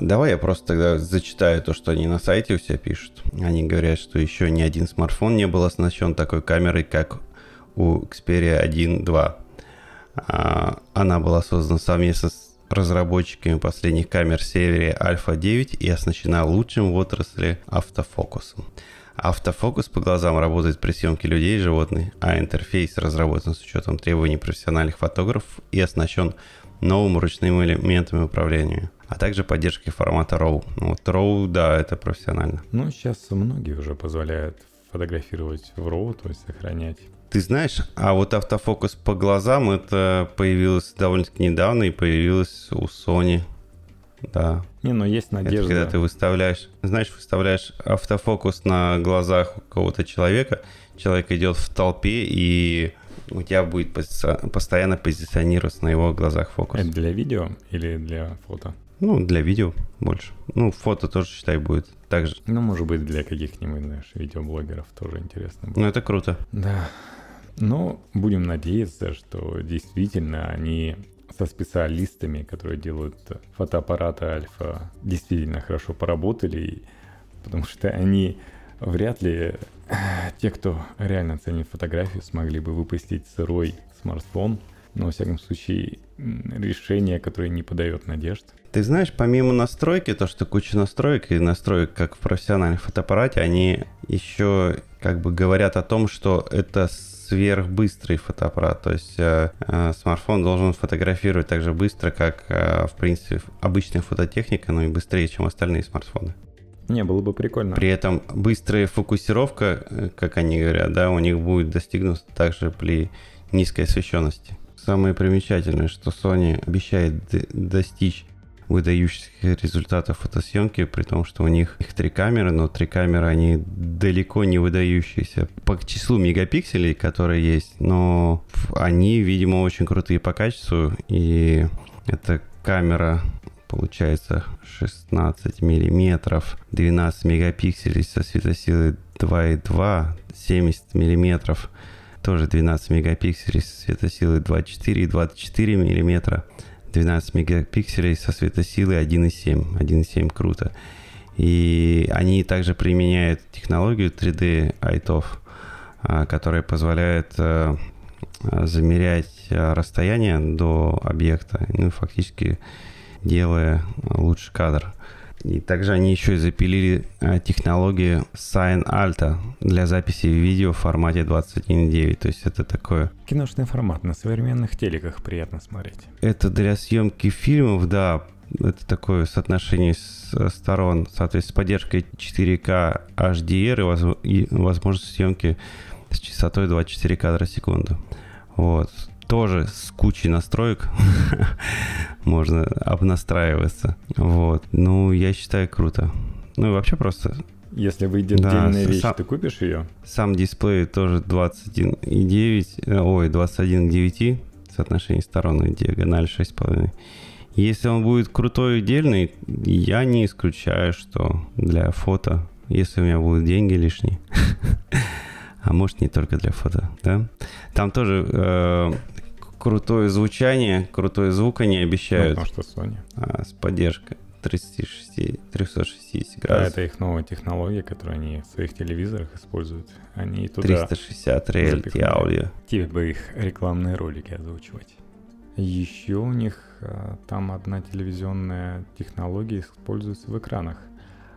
Давай я просто тогда зачитаю то, что они на сайте у себя пишут. Они говорят, что еще ни один смартфон не был оснащен такой камерой, как у Xperia 1.2. А, Она была создана совместно с разработчиками последних камер серии Alpha 9 и оснащена лучшим в отрасли автофокусом. Автофокус по глазам работает при съемке людей и животных, а интерфейс разработан с учетом требований профессиональных фотографов и оснащен новым ручным элементами управления а также поддержкой формата RAW. Ну, вот RAW, да, это профессионально. Ну, сейчас многие уже позволяют фотографировать в RAW, то есть сохранять. Ты знаешь, а вот автофокус по глазам, это появилось довольно-таки недавно и появилось у Sony. Да. Не, но есть надежда. Это когда ты выставляешь, знаешь, выставляешь автофокус на глазах у кого-то человека, человек идет в толпе, и у тебя будет постоянно позиционироваться на его глазах фокус. Это для видео или для фото? Ну, для видео больше. Ну, фото тоже, считай, будет так же. Ну, может быть, для каких-нибудь, знаешь, видеоблогеров тоже интересно будет. Ну, это круто. Да. Но будем надеяться, что действительно они со специалистами, которые делают фотоаппараты Альфа, действительно хорошо поработали, потому что они вряд ли те, кто реально ценит фотографию, смогли бы выпустить сырой смартфон, но, во всяком случае, решение, которое не подает надежд. Ты знаешь, помимо настройки, то, что куча настроек и настроек, как в профессиональном фотоаппарате, они еще как бы говорят о том, что это сверхбыстрый фотоаппарат. То есть э, э, смартфон должен фотографировать так же быстро, как, э, в принципе, обычная фототехника, но и быстрее, чем остальные смартфоны. Не, было бы прикольно. При этом быстрая фокусировка, э, как они говорят, да, у них будет достигнута также при низкой освещенности. Самое примечательное, что Sony обещает достичь выдающихся результатов фотосъемки, при том, что у них их три камеры, но три камеры, они далеко не выдающиеся по числу мегапикселей, которые есть, но они, видимо, очень крутые по качеству, и эта камера получается 16 миллиметров, 12 мегапикселей со светосилой 2,2, 70 миллиметров, тоже 12 мегапикселей со светосилой 2,4 и 24 миллиметра. 12 мегапикселей со светосилой 1.7. 1.7 круто. И они также применяют технологию 3D ITOF, а, которая позволяет э, замерять э, расстояние до объекта, ну, фактически делая лучший кадр. И также они еще и запилили э, технологию Sign Alta для записи видео в формате 21.9. То есть это такое... Киношный формат на современных телеках приятно смотреть. Это для съемки фильмов, да, это такое соотношение с сторон, соответственно, с поддержкой 4К HDR и, и возможность съемки с частотой 24 кадра в секунду. Вот тоже с кучей настроек можно обнастраиваться. Вот. Ну, я считаю, круто. Ну и вообще просто... Если выйдет да, отдельная вещь, сам, ты купишь ее? Сам дисплей тоже 21,9, э, ой, 21 к 9, соотношение сторон и диагональ 6,5. Если он будет крутой и дельный, я не исключаю, что для фото, если у меня будут деньги лишние, а может не только для фото, да, там тоже э, крутое звучание, крутой звук они обещают. Ну, потому что Sony. А, с поддержкой 360, 360 градусов. Да, это их новая технология, которую они в своих телевизорах используют. Они туда 360 reality аудио. Тебе бы их рекламные ролики озвучивать. Еще у них а, там одна телевизионная технология используется в экранах.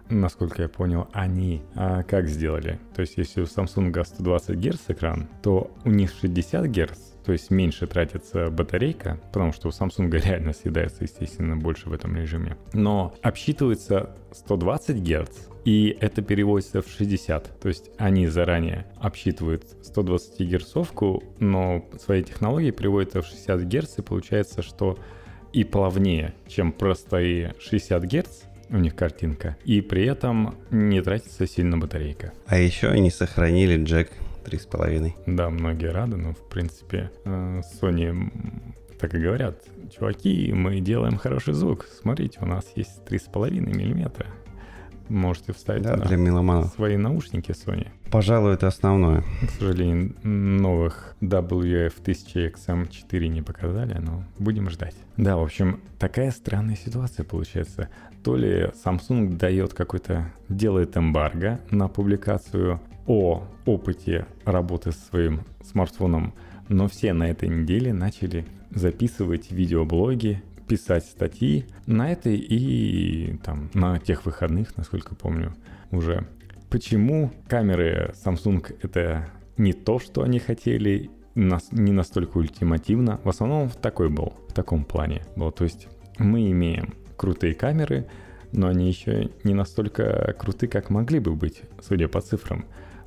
Насколько я понял, они а, как сделали? То есть, если у Samsung 120 Гц экран, то у них 60 Гц, то есть меньше тратится батарейка, потому что у Samsung реально съедается, естественно, больше в этом режиме. Но обсчитывается 120 Гц, и это переводится в 60. То есть они заранее обсчитывают 120 герцовку, но своей технологией приводят в 60 Гц, и получается, что и плавнее, чем простые 60 Гц, у них картинка, и при этом не тратится сильно батарейка. А еще они сохранили джек Три с половиной. Да, многие рады, но в принципе э, Sony так и говорят. Чуваки, мы делаем хороший звук. Смотрите, у нас есть три с половиной миллиметра. Можете вставить да, для меломанов. свои наушники Sony. Пожалуй, это основное. К сожалению, новых WF-1000XM4 не показали, но будем ждать. Да, в общем, такая странная ситуация получается. То ли Samsung дает какой-то, делает эмбарго на публикацию о опыте работы с своим смартфоном, но все на этой неделе начали записывать видеоблоги, писать статьи на этой и там на тех выходных, насколько помню, уже. Почему камеры Samsung это не то, что они хотели, не настолько ультимативно. В основном в такой был, в таком плане был. То есть мы имеем крутые камеры, но они еще не настолько круты, как могли бы быть, судя по цифрам.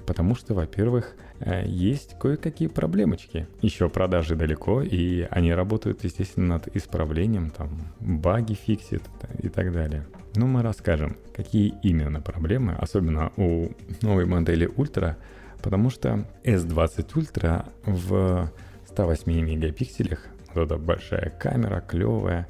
Потому что, во-первых, э, есть кое-какие проблемочки. Еще продажи далеко, и они работают, естественно, над исправлением, там, баги фиксит и так далее. Но мы расскажем, какие именно проблемы, особенно у новой модели Ultra, потому что S20 Ultra в 108 мегапикселях, вот эта большая камера, клевая,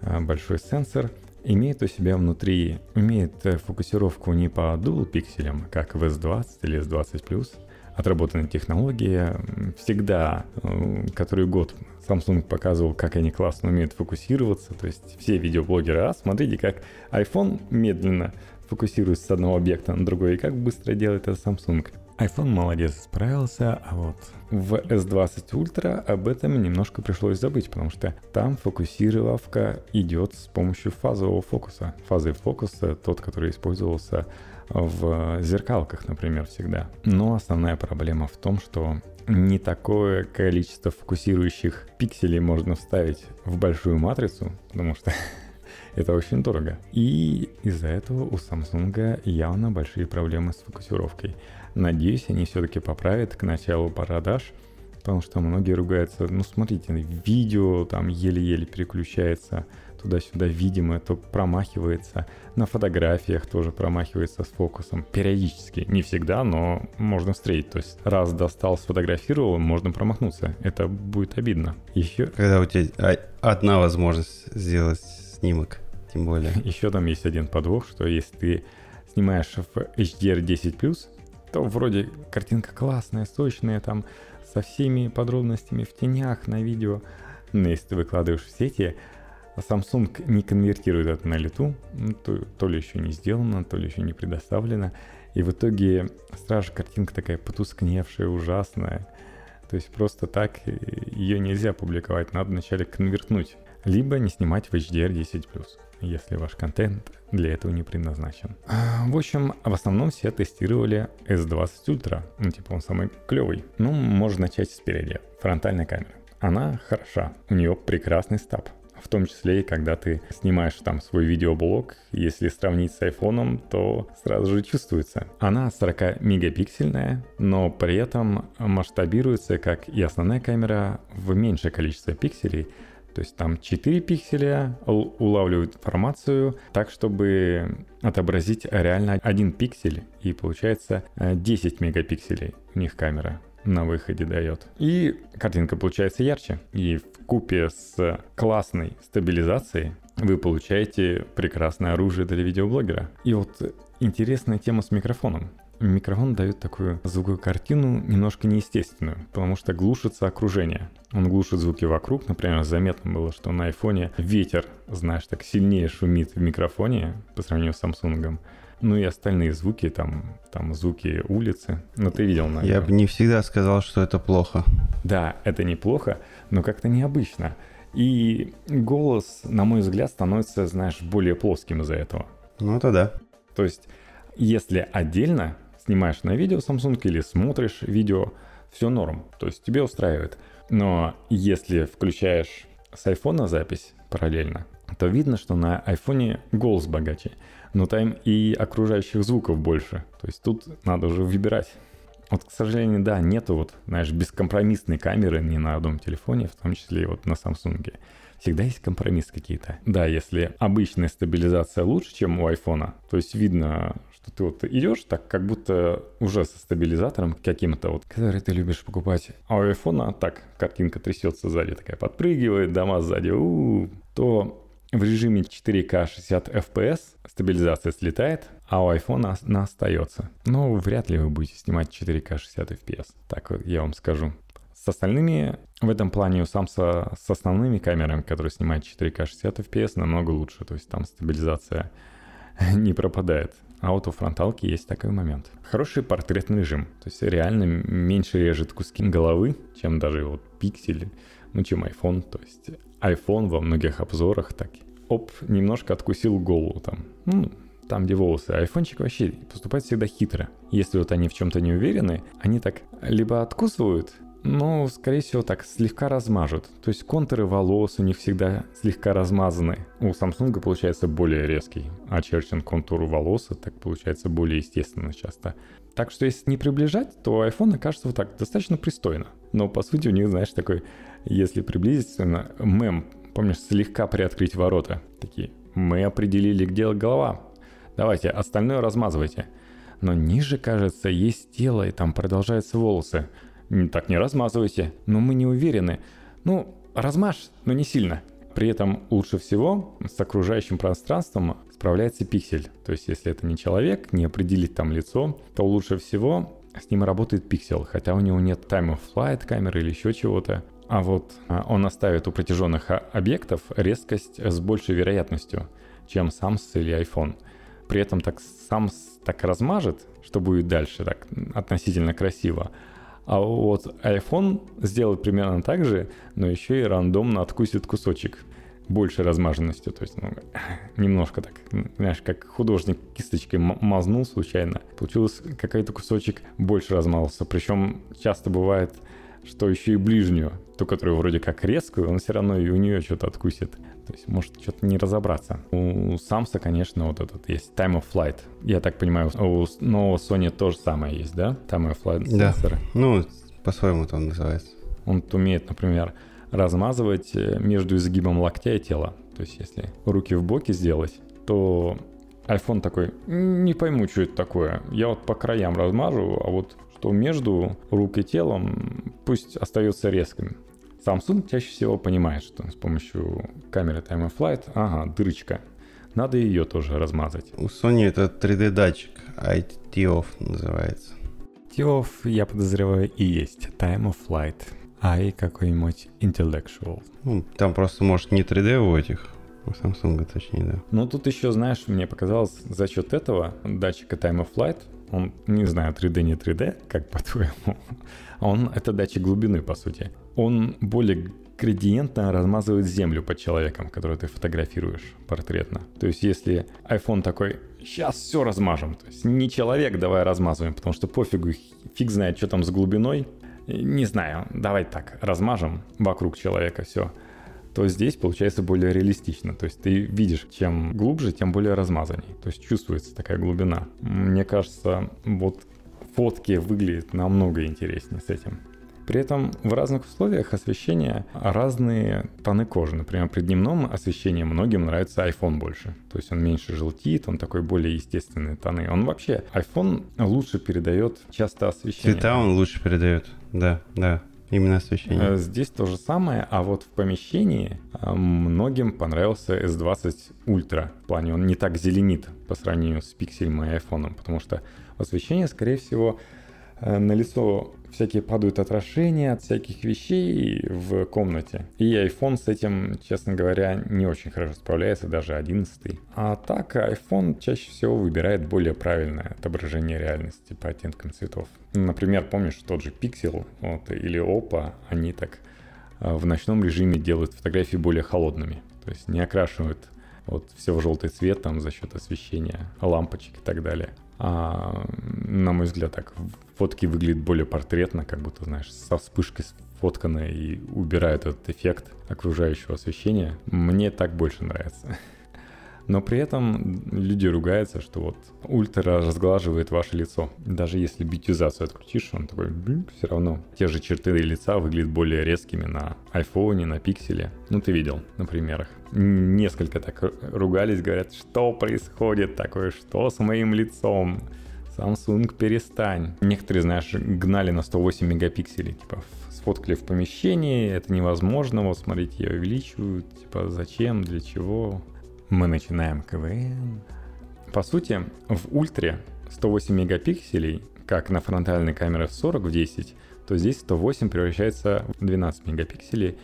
э, большой сенсор – имеет у себя внутри, имеет э, фокусировку не по dual пикселям, как в S20 или S20+, отработанная технология. Всегда, э, который год Samsung показывал, как они классно умеют фокусироваться. То есть все видеоблогеры, а смотрите, как iPhone медленно фокусируется с одного объекта на другой, и как быстро делает это Samsung iPhone молодец, справился, а вот в S20 Ultra об этом немножко пришлось забыть, потому что там фокусировка идет с помощью фазового фокуса. Фазовый фокус — тот, который использовался в зеркалках, например, всегда. Но основная проблема в том, что не такое количество фокусирующих пикселей можно вставить в большую матрицу, потому что это очень дорого. И из-за этого у Samsung явно большие проблемы с фокусировкой. Надеюсь, они все-таки поправят к началу продаж, потому что многие ругаются, ну смотрите, видео там еле-еле переключается туда-сюда, видимо, то промахивается. На фотографиях тоже промахивается с фокусом. Периодически. Не всегда, но можно встретить. То есть раз достал, сфотографировал, можно промахнуться. Это будет обидно. Еще... Когда у тебя одна возможность сделать снимок, тем более. Еще там есть один подвох, что если ты снимаешь в HDR10+, то вроде картинка классная, сочная, там со всеми подробностями в тенях на видео. Но если ты выкладываешь в сети, Samsung не конвертирует это на лету, ну, то, то ли еще не сделано, то ли еще не предоставлено. И в итоге сразу картинка такая потускневшая, ужасная. То есть просто так ее нельзя публиковать, надо вначале конвертнуть. Либо не снимать в HDR 10+ если ваш контент для этого не предназначен. А, в общем, в основном все тестировали S20 Ultra, ну типа он самый клевый. Ну, можно начать спереди. Фронтальная камера. Она хороша, у нее прекрасный стаб. В том числе и когда ты снимаешь там свой видеоблог, если сравнить с айфоном, то сразу же чувствуется. Она 40 мегапиксельная, но при этом масштабируется, как и основная камера, в меньшее количество пикселей, то есть там 4 пикселя улавливают информацию так, чтобы отобразить реально один пиксель. И получается 10 э, мегапикселей у них камера на выходе дает. И картинка получается ярче. И в купе с классной стабилизацией вы получаете прекрасное оружие для видеоблогера. И вот интересная тема с микрофоном микрофон дает такую звуковую картину немножко неестественную, потому что глушится окружение. Он глушит звуки вокруг. Например, заметно было, что на айфоне ветер, знаешь, так сильнее шумит в микрофоне по сравнению с Samsung. Ну и остальные звуки, там, там звуки улицы. Ну, ты видел, наверное. Я бы не всегда сказал, что это плохо. Да, это неплохо, но как-то необычно. И голос, на мой взгляд, становится, знаешь, более плоским из-за этого. Ну, это да. То есть, если отдельно снимаешь на видео Samsung или смотришь видео, все норм, то есть тебе устраивает. Но если включаешь с iPhone запись параллельно, то видно, что на iPhone голос богаче, но там и окружающих звуков больше. То есть тут надо уже выбирать. Вот, к сожалению, да, нету вот, знаешь, бескомпромиссной камеры ни на одном телефоне, в том числе и вот на Samsung. Всегда есть компромисс какие-то. Да, если обычная стабилизация лучше, чем у айфона, то есть видно, ты вот идешь так, как будто уже со стабилизатором каким-то вот, который ты любишь покупать. А у айфона так, картинка трясется сзади, такая подпрыгивает, дома сзади, у-у-у, то в режиме 4К 60 FPS стабилизация слетает, а у iPhone она остается. Но вряд ли вы будете снимать 4К 60 FPS. Так вот я вам скажу. С остальными, в этом плане у Samsung с основными камерами, которые снимают 4К 60 FPS, намного лучше. То есть там стабилизация не пропадает. А вот у фронталки есть такой момент. Хороший портретный режим. То есть реально меньше режет куски головы, чем даже вот пиксели, ну чем iPhone. То есть iPhone во многих обзорах так, оп, немножко откусил голову там. Ну, там, где волосы. Айфончик вообще поступает всегда хитро. Если вот они в чем-то не уверены, они так либо откусывают, Ну, скорее всего, так, слегка размажут. То есть контуры волос у них всегда слегка размазаны. У Samsung получается более резкий, очерчен контур волос, так получается более естественно часто. Так что если не приближать, то iPhone окажется вот так достаточно пристойно. Но по сути у них, знаешь, такой, если приблизиться, мем, помнишь, слегка приоткрыть ворота. Такие, мы определили, где голова. Давайте, остальное размазывайте. Но ниже, кажется, есть тело, и там продолжаются волосы. Так не размазывайте. Но мы не уверены. Ну, размажь, но не сильно. При этом лучше всего с окружающим пространством справляется пиксель. То есть если это не человек, не определить там лицо, то лучше всего с ним работает пиксель, хотя у него нет time of flight камеры или еще чего-то. А вот а, он оставит у протяженных объектов резкость с большей вероятностью, чем Samsung или iPhone. При этом так Samsung так размажет, что будет дальше так относительно красиво. А вот iPhone сделает примерно так же, но еще и рандомно откусит кусочек большей размаженностью. То есть, ну, немножко так, знаешь, как художник кисточкой мазнул случайно. Получилось какой-то кусочек больше размазался. Причем часто бывает, что еще и ближнюю, ту, которую вроде как резкую, он все равно и у нее что-то откусит. То есть может что-то не разобраться. У Самса, конечно, вот этот есть Time of Flight. Я так понимаю, у нового Sony тоже самое есть, да? Time of Flight да. сенсоры. Ну, по-своему там называется. Он умеет, например, размазывать э, между изгибом локтя и тела. То есть если руки в боки сделать, то iPhone такой, не пойму, что это такое. Я вот по краям размажу, а вот что между рук и телом пусть остается резким. Samsung чаще всего понимает, что с помощью камеры Time of Flight, ага, дырочка, надо ее тоже размазать. У Sony это 3D датчик, ITOF называется. ITOF, я подозреваю, и есть Time of Flight, а и какой-нибудь Intellectual. Ну, там просто, может, не 3D у этих, у Samsung точнее, да. Ну, тут еще, знаешь, мне показалось, за счет этого датчика Time of Flight, он, не знаю, 3D, не 3D, как по-твоему, он, это датчик глубины, по сути он более градиентно размазывает землю под человеком, которого ты фотографируешь портретно. То есть если iPhone такой, сейчас все размажем, то есть не человек, давай размазываем, потому что пофигу, фиг знает, что там с глубиной, не знаю, давай так, размажем вокруг человека все, то здесь получается более реалистично. То есть ты видишь, чем глубже, тем более размазанней. То есть чувствуется такая глубина. Мне кажется, вот фотки выглядят намного интереснее с этим. При этом в разных условиях освещения разные тоны кожи. Например, при дневном освещении многим нравится iPhone больше. То есть он меньше желтит, он такой более естественные тоны. Он вообще, iPhone лучше передает часто освещение. Цвета он лучше передает, да, да. Именно освещение. Э, здесь то же самое, а вот в помещении э, многим понравился S20 Ultra. В плане он не так зеленит по сравнению с пикселем и iPhone, потому что освещение, скорее всего, Э, на лицо всякие падают отражения от всяких вещей в комнате. И iPhone с этим, честно говоря, не очень хорошо справляется, даже 11. А так iPhone чаще всего выбирает более правильное отображение реальности по оттенкам цветов. Например, помнишь тот же Pixel вот, или Oppo, они так э, в ночном режиме делают фотографии более холодными. То есть не окрашивают вот все в желтый цвет там за счет освещения, лампочек и так далее. А, на мой взгляд, так фотки выглядят более портретно, как будто, знаешь, со вспышкой сфоткано и убирают этот эффект окружающего освещения. Мне так больше нравится. Но при этом люди ругаются, что вот ультра разглаживает ваше лицо. Даже если битизацию отключишь, он такой, все равно. Те же черты лица выглядят более резкими на айфоне, на пикселе. Ну, ты видел на примерах. Несколько так ругались, говорят, что происходит такое, что с моим лицом? Samsung, перестань. Некоторые, знаешь, гнали на 108 мегапикселей, типа, сфоткали в помещении, это невозможно, вот смотрите, я увеличиваю, типа, зачем, для чего? Мы начинаем КВН. По сути, в ультре 108 мегапикселей, как на фронтальной камере в 40 в 10, то здесь 108 превращается в 12 мегапикселей.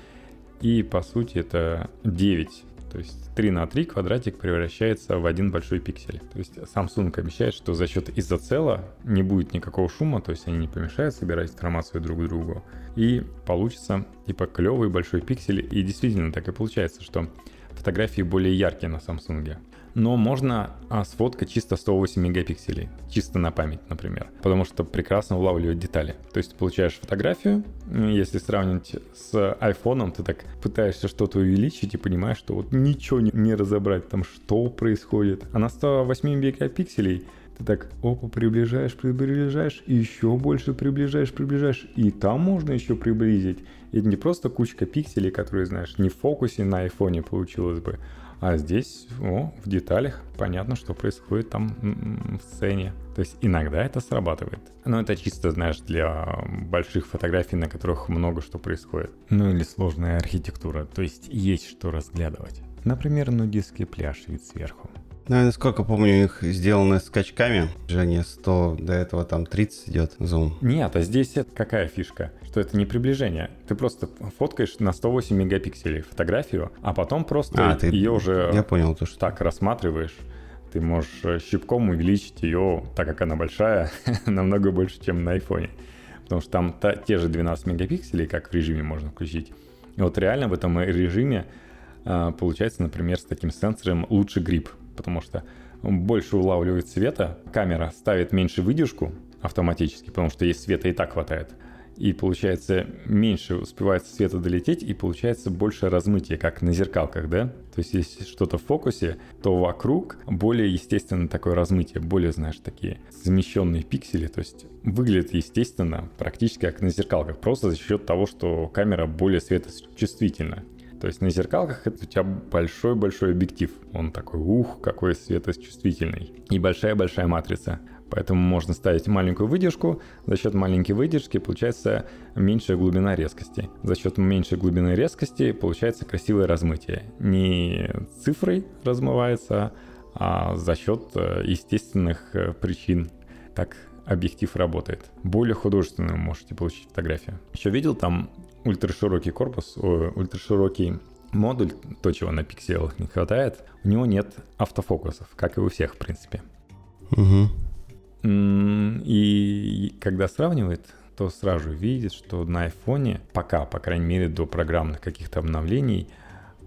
И по сути это 9. То есть 3 на 3 квадратик превращается в один большой пиксель. То есть Samsung обещает, что за счет изоцела не будет никакого шума, то есть они не помешают собирать информацию друг к другу. И получится типа клевый большой пиксель. И действительно так и получается, что фотографии более яркие на Samsung. но можно а, сфоткать чисто 108 мегапикселей, чисто на память, например, потому что прекрасно улавливает детали. То есть получаешь фотографию, если сравнить с айфоном, ты так пытаешься что-то увеличить и понимаешь, что вот ничего не, не разобрать, там что происходит. А на 108 мегапикселей ты так, опа, приближаешь, приближаешь, еще больше приближаешь, приближаешь, и там можно еще приблизить. И не просто кучка пикселей, которые, знаешь, не в фокусе на айфоне получилось бы, а здесь, о, в деталях понятно, что происходит там в сцене. То есть иногда это срабатывает. Но это чисто, знаешь, для больших фотографий, на которых много что происходит. Ну или сложная архитектура, то есть есть что разглядывать. Например, нудистский пляж вид сверху. Я насколько помню, у них сделаны скачками. Движение 100, до этого там 30 идет зум. Нет, а здесь это какая фишка? Что это не приближение. Ты просто фоткаешь на 108 мегапикселей фотографию, а потом просто а, ты... ее уже я понял, то, что... так рассматриваешь. Ты можешь э, щипком увеличить ее, так как она большая, намного больше, чем на айфоне. Потому что там та, те же 12 мегапикселей, как в режиме можно включить. И вот реально в этом режиме а, получается, например, с таким сенсором лучше грипп потому что больше улавливает света, камера ставит меньше выдержку автоматически, потому что есть света и так хватает. И получается меньше успевает света долететь, и получается больше размытия, как на зеркалках, да? То есть если что-то в фокусе, то вокруг более естественно такое размытие, более, знаешь, такие замещенные пиксели, то есть выглядит естественно, практически как на зеркалках, просто за счет того, что камера более светочувствительна. То есть на зеркалках это у тебя большой-большой объектив. Он такой, ух, какой светочувствительный. И большая-большая матрица. Поэтому можно ставить маленькую выдержку. За счет маленькой выдержки получается меньшая глубина резкости. За счет меньшей глубины резкости получается красивое размытие. Не цифрой размывается, а за счет э, естественных э, причин. Так объектив работает. Более художественную можете получить фотографию. Еще видел там ультраширокий корпус, о, ультраширокий модуль, то, чего на пикселях не хватает, у него нет автофокусов, как и у всех, в принципе. Угу. И когда сравнивает, то сразу видит, что на айфоне, пока, по крайней мере, до программных каких-то обновлений,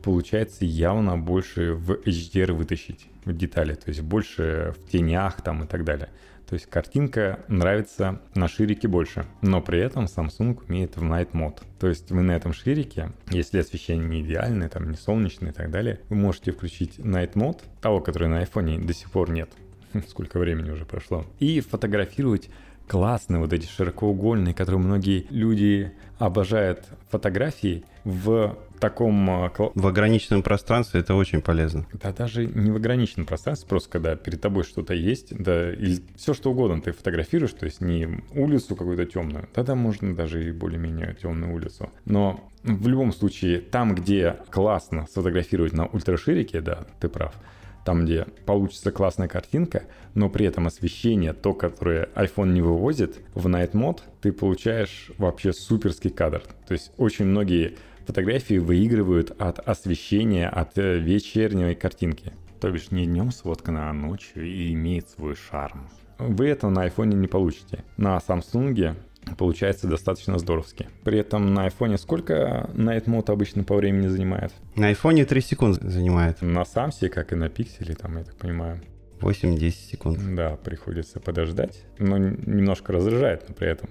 получается явно больше в HDR вытащить в детали, то есть больше в тенях там и так далее. То есть картинка нравится на ширике больше, но при этом Samsung умеет в Night Mode. То есть вы на этом ширике, если освещение не идеальное, там не солнечное и так далее, вы можете включить Night Mode, того, который на iPhone до сих пор нет. Сколько времени уже прошло. И фотографировать классные вот эти широкоугольные, которые многие люди обожают фотографии в таком... А, в ограниченном пространстве это очень полезно. Да даже не в ограниченном пространстве, просто когда перед тобой что-то есть, да, или все что угодно ты фотографируешь, то есть не улицу какую-то темную, тогда можно даже и более-менее темную улицу. Но в любом случае, там, где классно сфотографировать на ультраширике, да, ты прав, там, где получится классная картинка, но при этом освещение, то, которое iPhone не вывозит, в Night Mode ты получаешь вообще суперский кадр. То есть очень многие фотографии выигрывают от освещения, от э, вечерней картинки. То бишь не днем сфоткано, а ночью и имеет свой шарм. Вы это на iPhone не получите. На Samsung получается достаточно здоровски. При этом на iPhone сколько Night Mode обычно по времени занимает? На iPhone 3 секунды занимает. На Samsung, как и на Pixel, там, я так понимаю. 8-10 секунд. Да, приходится подождать. Но немножко раздражает но при этом.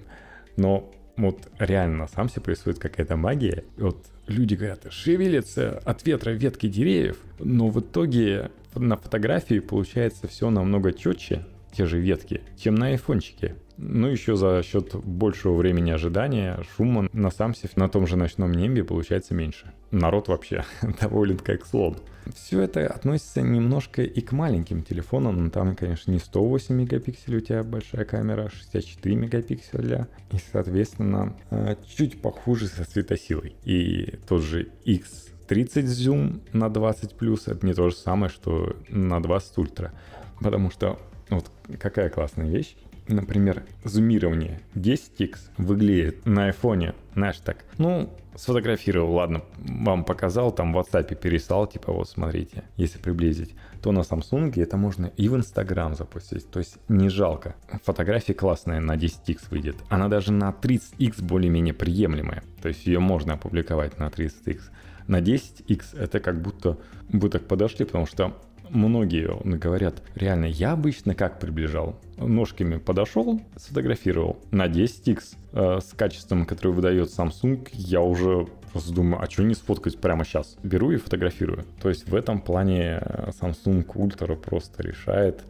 Но вот реально на самсе происходит какая-то магия. И вот люди говорят, шевелятся от ветра ветки деревьев, но в итоге на фотографии получается все намного четче, те же ветки, чем на айфончике. Ну, еще за счет большего времени ожидания шума на самсе на том же ночном небе получается меньше. Народ вообще доволен как слон. Все это относится немножко и к маленьким телефонам. но Там, конечно, не 108 мегапикселей у тебя большая камера, а 64 мегапикселя. И, соответственно, э, чуть похуже со светосилой. И тот же X 30 зум на 20 плюс это не то же самое, что на 20 ультра. Потому что вот какая классная вещь например, зумирование 10x выглядит на айфоне, знаешь, так, ну, сфотографировал, ладно, вам показал, там в WhatsApp переслал, типа, вот, смотрите, если приблизить, то на Samsung это можно и в Instagram запустить, то есть не жалко. Фотография классная на 10x выйдет, она даже на 30x более-менее приемлемая, то есть ее можно опубликовать на 30x. На 10x это как будто вы так подошли, потому что многие говорят, реально, я обычно как приближал? Ножками подошел, сфотографировал. На 10x э, с качеством, которое выдает Samsung, я уже просто думаю, а что не сфоткать прямо сейчас? Беру и фотографирую. То есть в этом плане э, Samsung Ultra просто решает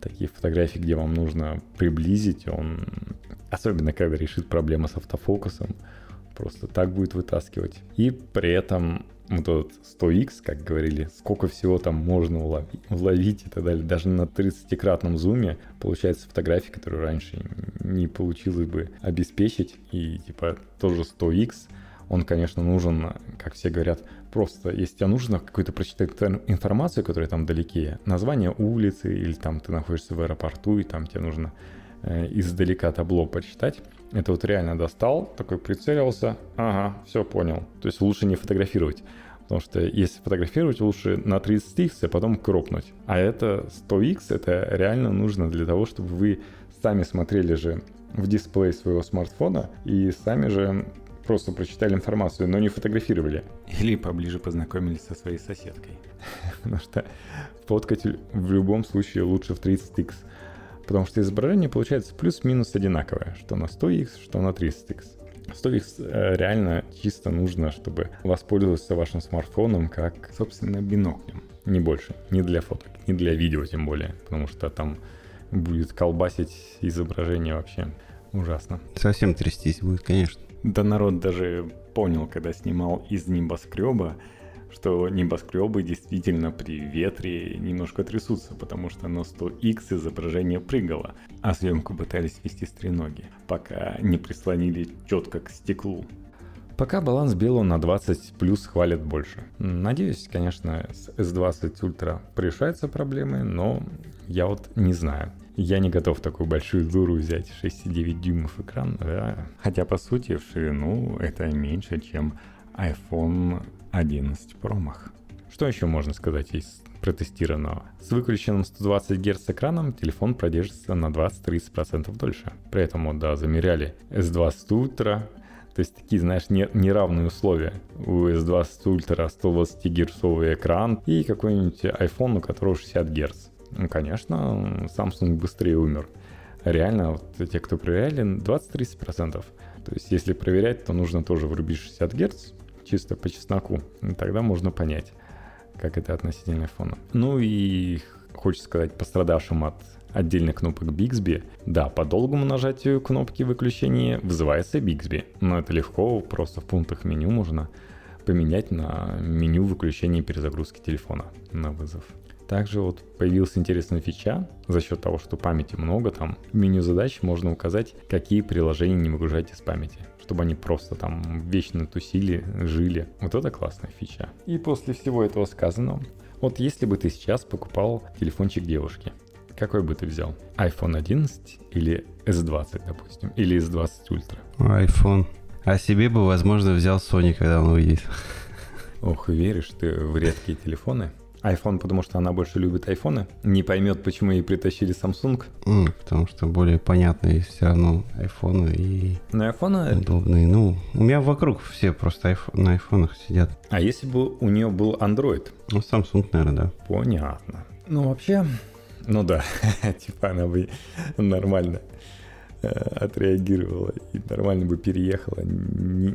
такие фотографии, где вам нужно приблизить. Он, особенно когда решит проблемы с автофокусом, просто так будет вытаскивать. И при этом вот этот 100x, как говорили, сколько всего там можно уловить, уловить и так далее. Даже на 30-кратном зуме получается фотографии, которые раньше не получилось бы обеспечить. И типа тоже 100x, он, конечно, нужен, как все говорят, просто, если тебе нужно какую-то прочитать информацию, которая там далеке, название улицы, или там ты находишься в аэропорту, и там тебе нужно э, издалека табло почитать, это вот реально достал, такой прицелился, ага, все понял. То есть лучше не фотографировать. Потому что если фотографировать, лучше на 30x, а потом кропнуть. А это 100x, это реально нужно для того, чтобы вы сами смотрели же в дисплей своего смартфона и сами же просто прочитали информацию, но не фотографировали. Или поближе познакомились со своей соседкой. Потому что фоткать в любом случае лучше в 30x потому что изображение получается плюс-минус одинаковое, что на 100x, что на 30x. 100x э, реально чисто нужно, чтобы воспользоваться вашим смартфоном как, собственно, биноклем. Не больше. Не для фоток, не для видео тем более, потому что там будет колбасить изображение вообще ужасно. Совсем трястись будет, конечно. Да народ даже понял, когда снимал из небоскреба, что небоскребы действительно при ветре немножко трясутся, потому что на 100x изображение прыгало, а съемку пытались вести с треноги, пока не прислонили четко к стеклу. Пока баланс белого на 20 плюс хвалят больше. Надеюсь, конечно, с S20 Ultra решаются проблемы, но я вот не знаю. Я не готов такую большую дуру взять 6,9 дюймов экран, да. Хотя по сути в ширину это меньше, чем iPhone 11 Pro Max. Что еще можно сказать из протестированного? С выключенным 120 Гц экраном телефон продержится на 20-30% дольше. При этом, да, замеряли S20 Ultra, то есть такие, знаешь, не, неравные условия. У S20 Ultra 120 герцовый экран и какой-нибудь iPhone, у которого 60 Гц. Ну, конечно, Samsung быстрее умер. Реально, вот те, кто проверяли, 20-30%. То есть, если проверять, то нужно тоже врубить 60 Гц, чисто по чесноку. И тогда можно понять, как это относительно фона. Ну и хочется сказать пострадавшим от отдельных кнопок Bixby. Да, по долгому нажатию кнопки выключения вызывается Bixby, но это легко, просто в пунктах меню можно поменять на меню выключения и перезагрузки телефона на вызов. Также вот появилась интересная фича за счет того, что памяти много, там в меню задач можно указать, какие приложения не выгружать из памяти чтобы они просто там вечно тусили, жили. Вот это классная фича. И после всего этого сказанного, вот если бы ты сейчас покупал телефончик девушки, какой бы ты взял? iPhone 11 или S20, допустим, или S20 Ultra? iPhone. А себе бы, возможно, взял Sony, когда он выйдет. Ох, веришь ты в редкие телефоны? iPhone, потому что она больше любит айфоны. Не поймет, почему ей притащили Samsung. Mm, потому что более понятные все равно айфоны и на айфоны... удобные. Ну, у меня вокруг все просто айф... на айфонах сидят. А если бы у нее был Android? Ну, Samsung, наверное, да. Понятно. Ну, вообще, ну да, типа она бы нормально отреагировала и нормально бы переехала,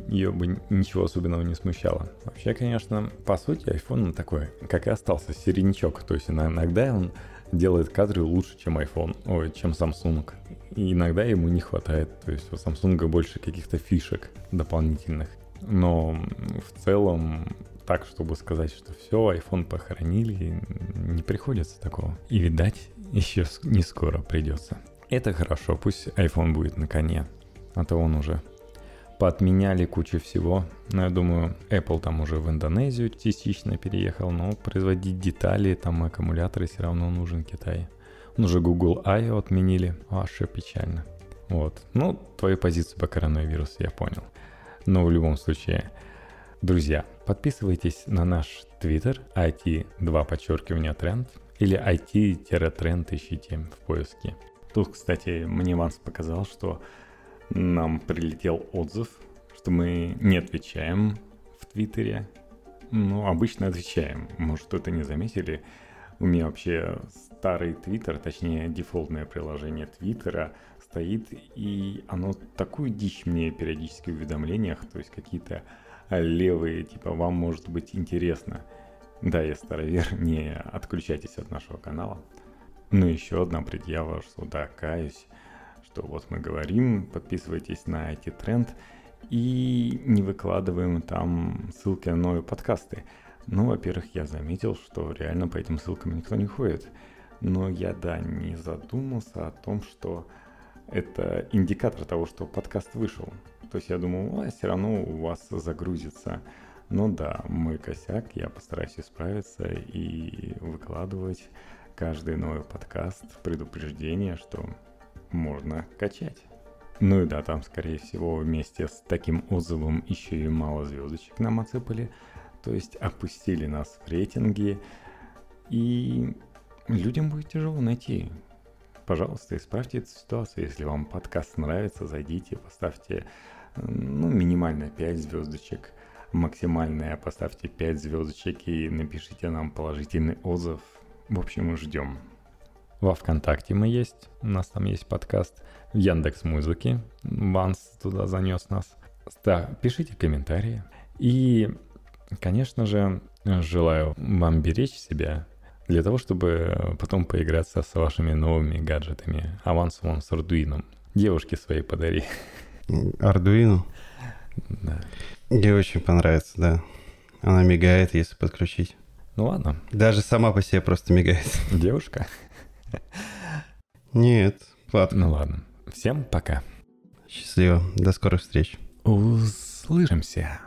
ее бы ничего особенного не смущало. Вообще, конечно, по сути, iPhone он такой, как и остался, середнячок. То есть иногда он делает кадры лучше, чем iPhone, ой, чем Samsung. И иногда ему не хватает. То есть у Samsung больше каких-то фишек дополнительных. Но в целом так, чтобы сказать, что все, iPhone похоронили, не приходится такого. И, видать, еще не скоро придется. Это хорошо, пусть iPhone будет на коне, а то он уже поотменяли кучу всего. Но я думаю, Apple там уже в Индонезию частично переехал, но производить детали, там аккумуляторы все равно нужен Китай. Он уже Google I отменили, вообще печально. Вот. Ну, твою позицию по коронавирусу я понял. Но в любом случае, друзья, подписывайтесь на наш Twitter IT2 подчеркивание тренд или IT-тренд ищите в поиске. Тут, кстати, мне Ванс показал, что нам прилетел отзыв, что мы не отвечаем в Твиттере. Ну, обычно отвечаем. Может, кто-то не заметили. У меня вообще старый Твиттер, точнее дефолтное приложение Твиттера стоит, и оно такую дичь мне периодически в уведомлениях, то есть какие-то левые, типа вам может быть интересно. Да, я старовер, не отключайтесь от нашего канала. Ну, еще одна предъява, что да, каюсь, что вот мы говорим, подписывайтесь на эти тренд и не выкладываем там ссылки на новые подкасты. Ну, во-первых, я заметил, что реально по этим ссылкам никто не ходит. Но я, да, не задумался о том, что это индикатор того, что подкаст вышел. То есть я думал, а, все равно у вас загрузится. Ну да, мой косяк, я постараюсь исправиться и выкладывать каждый новый подкаст предупреждение, что можно качать. Ну и да, там, скорее всего, вместе с таким отзывом еще и мало звездочек нам отсыпали. То есть опустили нас в рейтинги. И людям будет тяжело найти. Пожалуйста, исправьте эту ситуацию. Если вам подкаст нравится, зайдите, поставьте ну, минимально 5 звездочек. Максимальное поставьте 5 звездочек и напишите нам положительный отзыв. В общем, мы ждем. Во ВКонтакте мы есть, у нас там есть подкаст. В Яндекс Музыке Ванс туда занес нас. Да, пишите комментарии. И, конечно же, желаю вам беречь себя для того, чтобы потом поиграться с вашими новыми гаджетами. Аванс вон с Ардуином. Девушке своей подари. Ардуину? Да. Ей очень понравится, да. Она мигает, если подключить. Ну ладно. Даже сама по себе просто мигает. Девушка? Нет, ладно. Ну ладно. Всем пока. Счастливо. До скорых встреч. Услышимся.